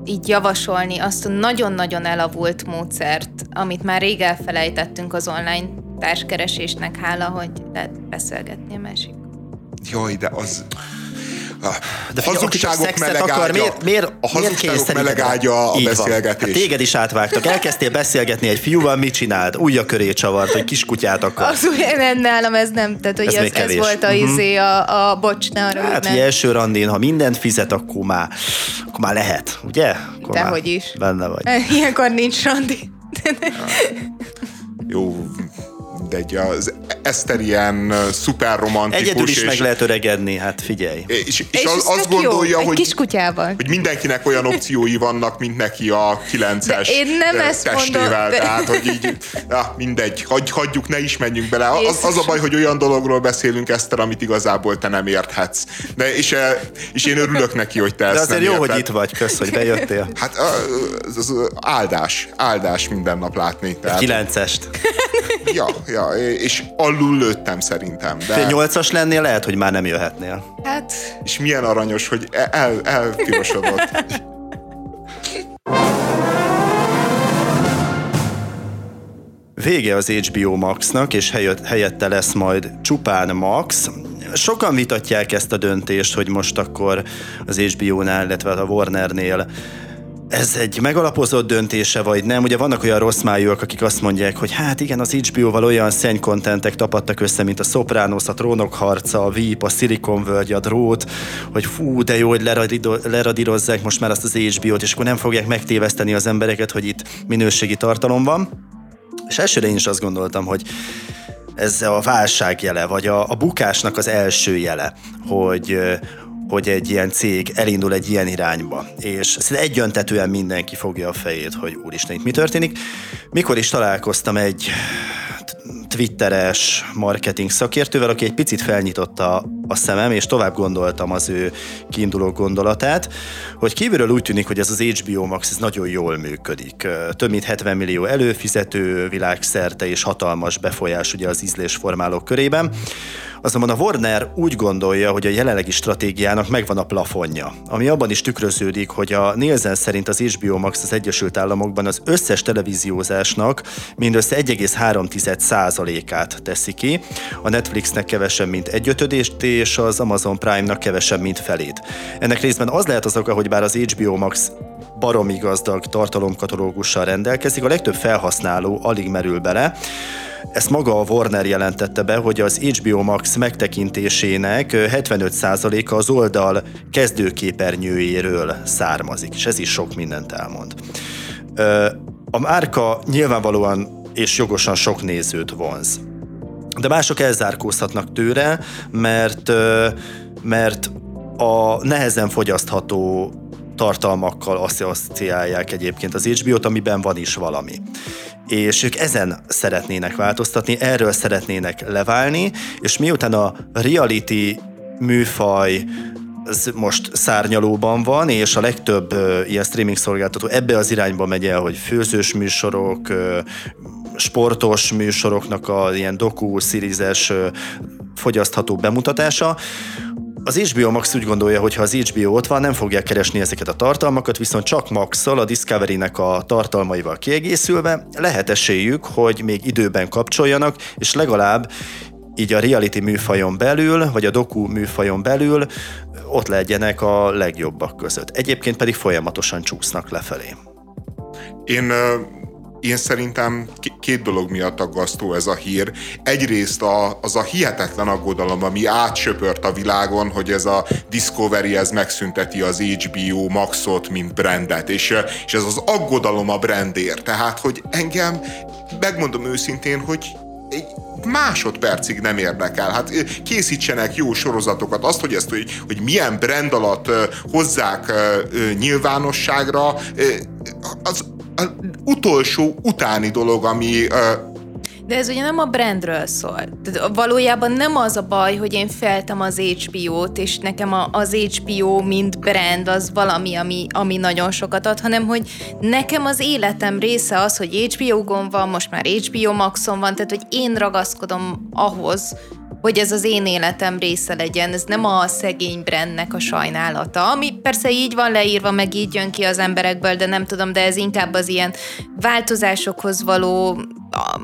így javasolni azt a nagyon-nagyon elavult módszert, amit már rég elfelejtettünk az online társkeresésnek, hála, hogy lehet beszélgetni a másik. Jaj, de az... De figyelj, hazugságok meleg akar, miért, miért, a hazugságok meleg ágya a beszélgetés. Hát téged is átvágtak. Elkezdtél beszélgetni egy fiúval, mit csináld? Újja köré csavart, hogy kiskutyát akar. Az nem, nálam ez nem. Tehát, hogy ez, ez, ez volt a, uh-huh. izé, a, a bocs, ne arra, Hát, hogy első randin, ha mindent fizet, akkor már, akkor már lehet, ugye? Akkor Dehogy is. Benne vagy. Ilyenkor nincs randi. Jó, mindegy, az Eszter ilyen szuper romantikus. Egyedül is és, meg lehet öregedni, hát figyelj. És, és, és az, azt gondolja, jó, hogy, hogy mindenkinek olyan opciói vannak, mint neki a 9-es én nem ezt testével. Mondom, de... Tehát, hogy így, ja, mindegy, hagy, hagyjuk, ne is menjünk bele. Az, az a baj, hogy olyan dologról beszélünk, Eszter, amit igazából te nem érthetsz. De, és, és én örülök neki, hogy te De ezt azért nem jó, érted. hogy itt vagy, kösz, hogy bejöttél. Hát az, az áldás, áldás minden nap látni. Tehát... Kilencest. Ja, ja, és alul lőttem szerintem. De... Te nyolcas lennél, lehet, hogy már nem jöhetnél. Hát... És milyen aranyos, hogy el, elpirosodott. Vége az HBO Maxnak, és helyette lesz majd csupán Max. Sokan vitatják ezt a döntést, hogy most akkor az HBO-nál, illetve a Warnernél ez egy megalapozott döntése, vagy nem? Ugye vannak olyan rossz májúak, akik azt mondják, hogy hát igen, az HBO-val olyan szennykontentek tapadtak össze, mint a Sopranos, a Trónok harca, a Veep, a Silicon Valley, a Drót, hogy fú, de jó, hogy leradírozzák most már azt az HBO-t, és akkor nem fogják megtéveszteni az embereket, hogy itt minőségi tartalom van. És elsőre én is azt gondoltam, hogy ez a válság jele, vagy a, a bukásnak az első jele, hogy, hogy egy ilyen cég elindul egy ilyen irányba, és egyöntetően mindenki fogja a fejét, hogy úristen, itt mi történik. Mikor is találkoztam egy twitteres marketing szakértővel, aki egy picit felnyitotta a szemem, és tovább gondoltam az ő kiinduló gondolatát, hogy kívülről úgy tűnik, hogy ez az HBO Max ez nagyon jól működik. Több mint 70 millió előfizető világszerte és hatalmas befolyás ugye az ízlésformálók körében. Azonban a Warner úgy gondolja, hogy a jelenlegi stratégiának megvan a plafonja, ami abban is tükröződik, hogy a Nielsen szerint az HBO Max az Egyesült Államokban az összes televíziózásnak mindössze 1,3%-át teszi ki, a Netflixnek kevesebb, mint egy ötödést, és az Amazon Prime-nak kevesebb, mint felét. Ennek részben az lehet az oka, hogy bár az HBO Max baromi gazdag tartalomkatalógussal rendelkezik, a legtöbb felhasználó alig merül bele, ezt maga a Warner jelentette be, hogy az HBO Max megtekintésének 75%-a az oldal kezdőképernyőjéről származik, és ez is sok mindent elmond. A márka nyilvánvalóan és jogosan sok nézőt vonz. De mások elzárkózhatnak tőle, mert, mert a nehezen fogyasztható tartalmakkal asszociálják egyébként az HBO-t, amiben van is valami és ők ezen szeretnének változtatni, erről szeretnének leválni, és miután a reality műfaj most szárnyalóban van, és a legtöbb ilyen streaming szolgáltató ebbe az irányba megy el, hogy főzős műsorok, sportos műsoroknak a ilyen doku, szírizes uh, fogyasztható bemutatása, az HBO Max úgy gondolja, hogy ha az HBO ott van, nem fogják keresni ezeket a tartalmakat, viszont csak max a Discovery-nek a tartalmaival kiegészülve lehet esélyük, hogy még időben kapcsoljanak, és legalább így a reality műfajon belül, vagy a doku műfajon belül ott legyenek a legjobbak között. Egyébként pedig folyamatosan csúsznak lefelé. Én én szerintem két dolog miatt aggasztó ez a hír. Egyrészt a, az a hihetetlen aggodalom, ami átsöpört a világon, hogy ez a Discovery ez megszünteti az HBO Maxot, mint brandet, és, és ez az aggodalom a brandért. Tehát, hogy engem, megmondom őszintén, hogy egy másodpercig nem érdekel. Hát készítsenek jó sorozatokat. Azt, hogy ezt, hogy, hogy milyen brand alatt hozzák nyilvánosságra, az, az utolsó utáni dolog, ami de ez ugye nem a brandről szól. Tehát valójában nem az a baj, hogy én feltem az HBO-t, és nekem a, az HBO, mint brand, az valami, ami, ami nagyon sokat ad, hanem hogy nekem az életem része az, hogy HBO-gon van, most már HBO Maxon van, tehát hogy én ragaszkodom ahhoz, hogy ez az én életem része legyen, ez nem a szegény brandnek a sajnálata, ami persze így van leírva, meg így jön ki az emberekből, de nem tudom, de ez inkább az ilyen változásokhoz való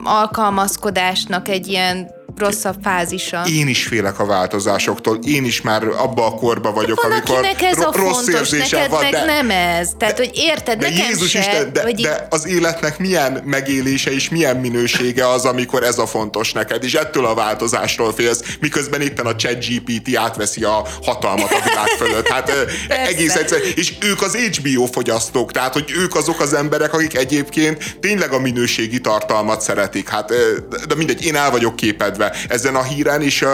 alkalmazkodásnak egy ilyen rosszabb fázisa. Én is félek a változásoktól, én is már abba a korba vagyok, van, amikor ez a rossz fontos, neked van, meg de, nem ez. Tehát, de, hogy érted, de nekem Jézus se, Isten, de, de így... az életnek milyen megélése és milyen minősége az, amikor ez a fontos neked, és ettől a változásról félsz, miközben éppen a chat GPT átveszi a hatalmat a világ fölött. Hát egész egyszer, és ők az HBO fogyasztók, tehát, hogy ők azok az emberek, akik egyébként tényleg a minőségi tartalmat szeretik. Hát, de mindegy, én el vagyok képedve ezen a híren, és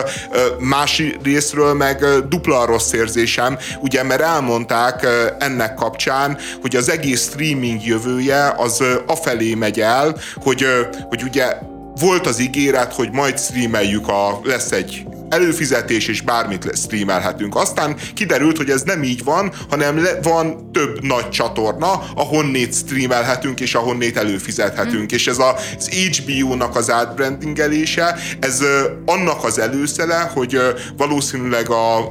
más részről meg dupla rossz érzésem, ugye, mert elmondták ennek kapcsán, hogy az egész streaming jövője az afelé megy el, hogy, hogy ugye volt az ígéret, hogy majd streameljük, a, lesz egy előfizetés, és bármit streamelhetünk. Aztán kiderült, hogy ez nem így van, hanem le, van több nagy csatorna, ahonnét streamelhetünk, és ahonnét előfizethetünk. Mm. És ez a, az HBO-nak az átbrandingelése, ez annak az előszele, hogy valószínűleg a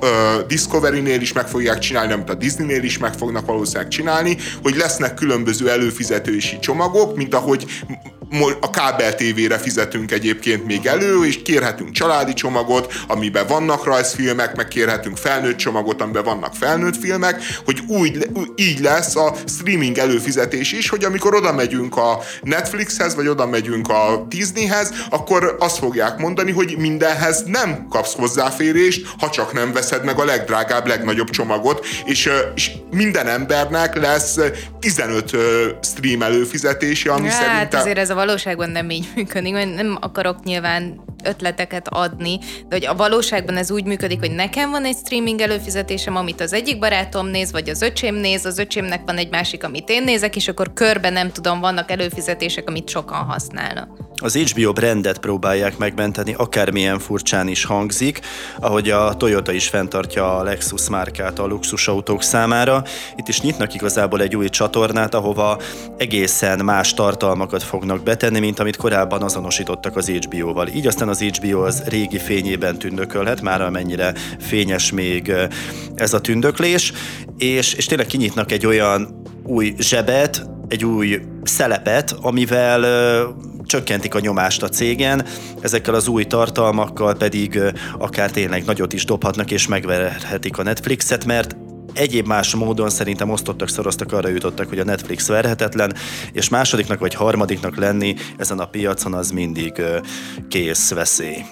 Discovery-nél is meg fogják csinálni, amit a Disney-nél is meg fognak valószínűleg csinálni, hogy lesznek különböző előfizetési csomagok, mint ahogy a kábel tévére fizetünk egyébként még elő, és kérhetünk családi csomagot, amiben vannak rajzfilmek, meg kérhetünk felnőtt csomagot, amiben vannak felnőtt filmek, hogy úgy, így lesz a streaming előfizetés is, hogy amikor oda megyünk a Netflixhez, vagy oda megyünk a Disneyhez, akkor azt fogják mondani, hogy mindenhez nem kapsz hozzáférést, ha csak nem veszed meg a legdrágább, legnagyobb csomagot, és, és minden embernek lesz 15 stream előfizetése, ami hát, szerintem... azért ez a valóságban nem így működik, mert nem akarok nyilván ötleteket adni, de hogy a valóságban ez úgy működik, hogy nekem van egy streaming előfizetésem, amit az egyik barátom néz, vagy az öcsém néz, az öcsémnek van egy másik, amit én nézek, és akkor körbe nem tudom, vannak előfizetések, amit sokan használnak. Az HBO brandet próbálják megmenteni, akármilyen furcsán is hangzik, ahogy a Toyota is fenntartja a Lexus márkát a luxusautók számára. Itt is nyitnak igazából egy új csatornát, ahova egészen más tartalmakat fognak betenni, mint amit korábban azonosítottak az HBO-val. Így aztán az HBO az régi fényében tündökölhet, már amennyire fényes még ez a tündöklés, és, és tényleg kinyitnak egy olyan új zsebet, egy új szelepet, amivel csökkentik a nyomást a cégen, ezekkel az új tartalmakkal pedig akár tényleg nagyot is dobhatnak és megverhetik a Netflixet, mert egyéb más módon szerintem osztottak, szoroztak, arra jutottak, hogy a Netflix verhetetlen, és másodiknak vagy harmadiknak lenni ezen a piacon az mindig kész veszély.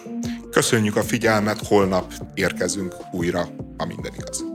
Köszönjük a figyelmet, holnap érkezünk újra, ha minden igaz.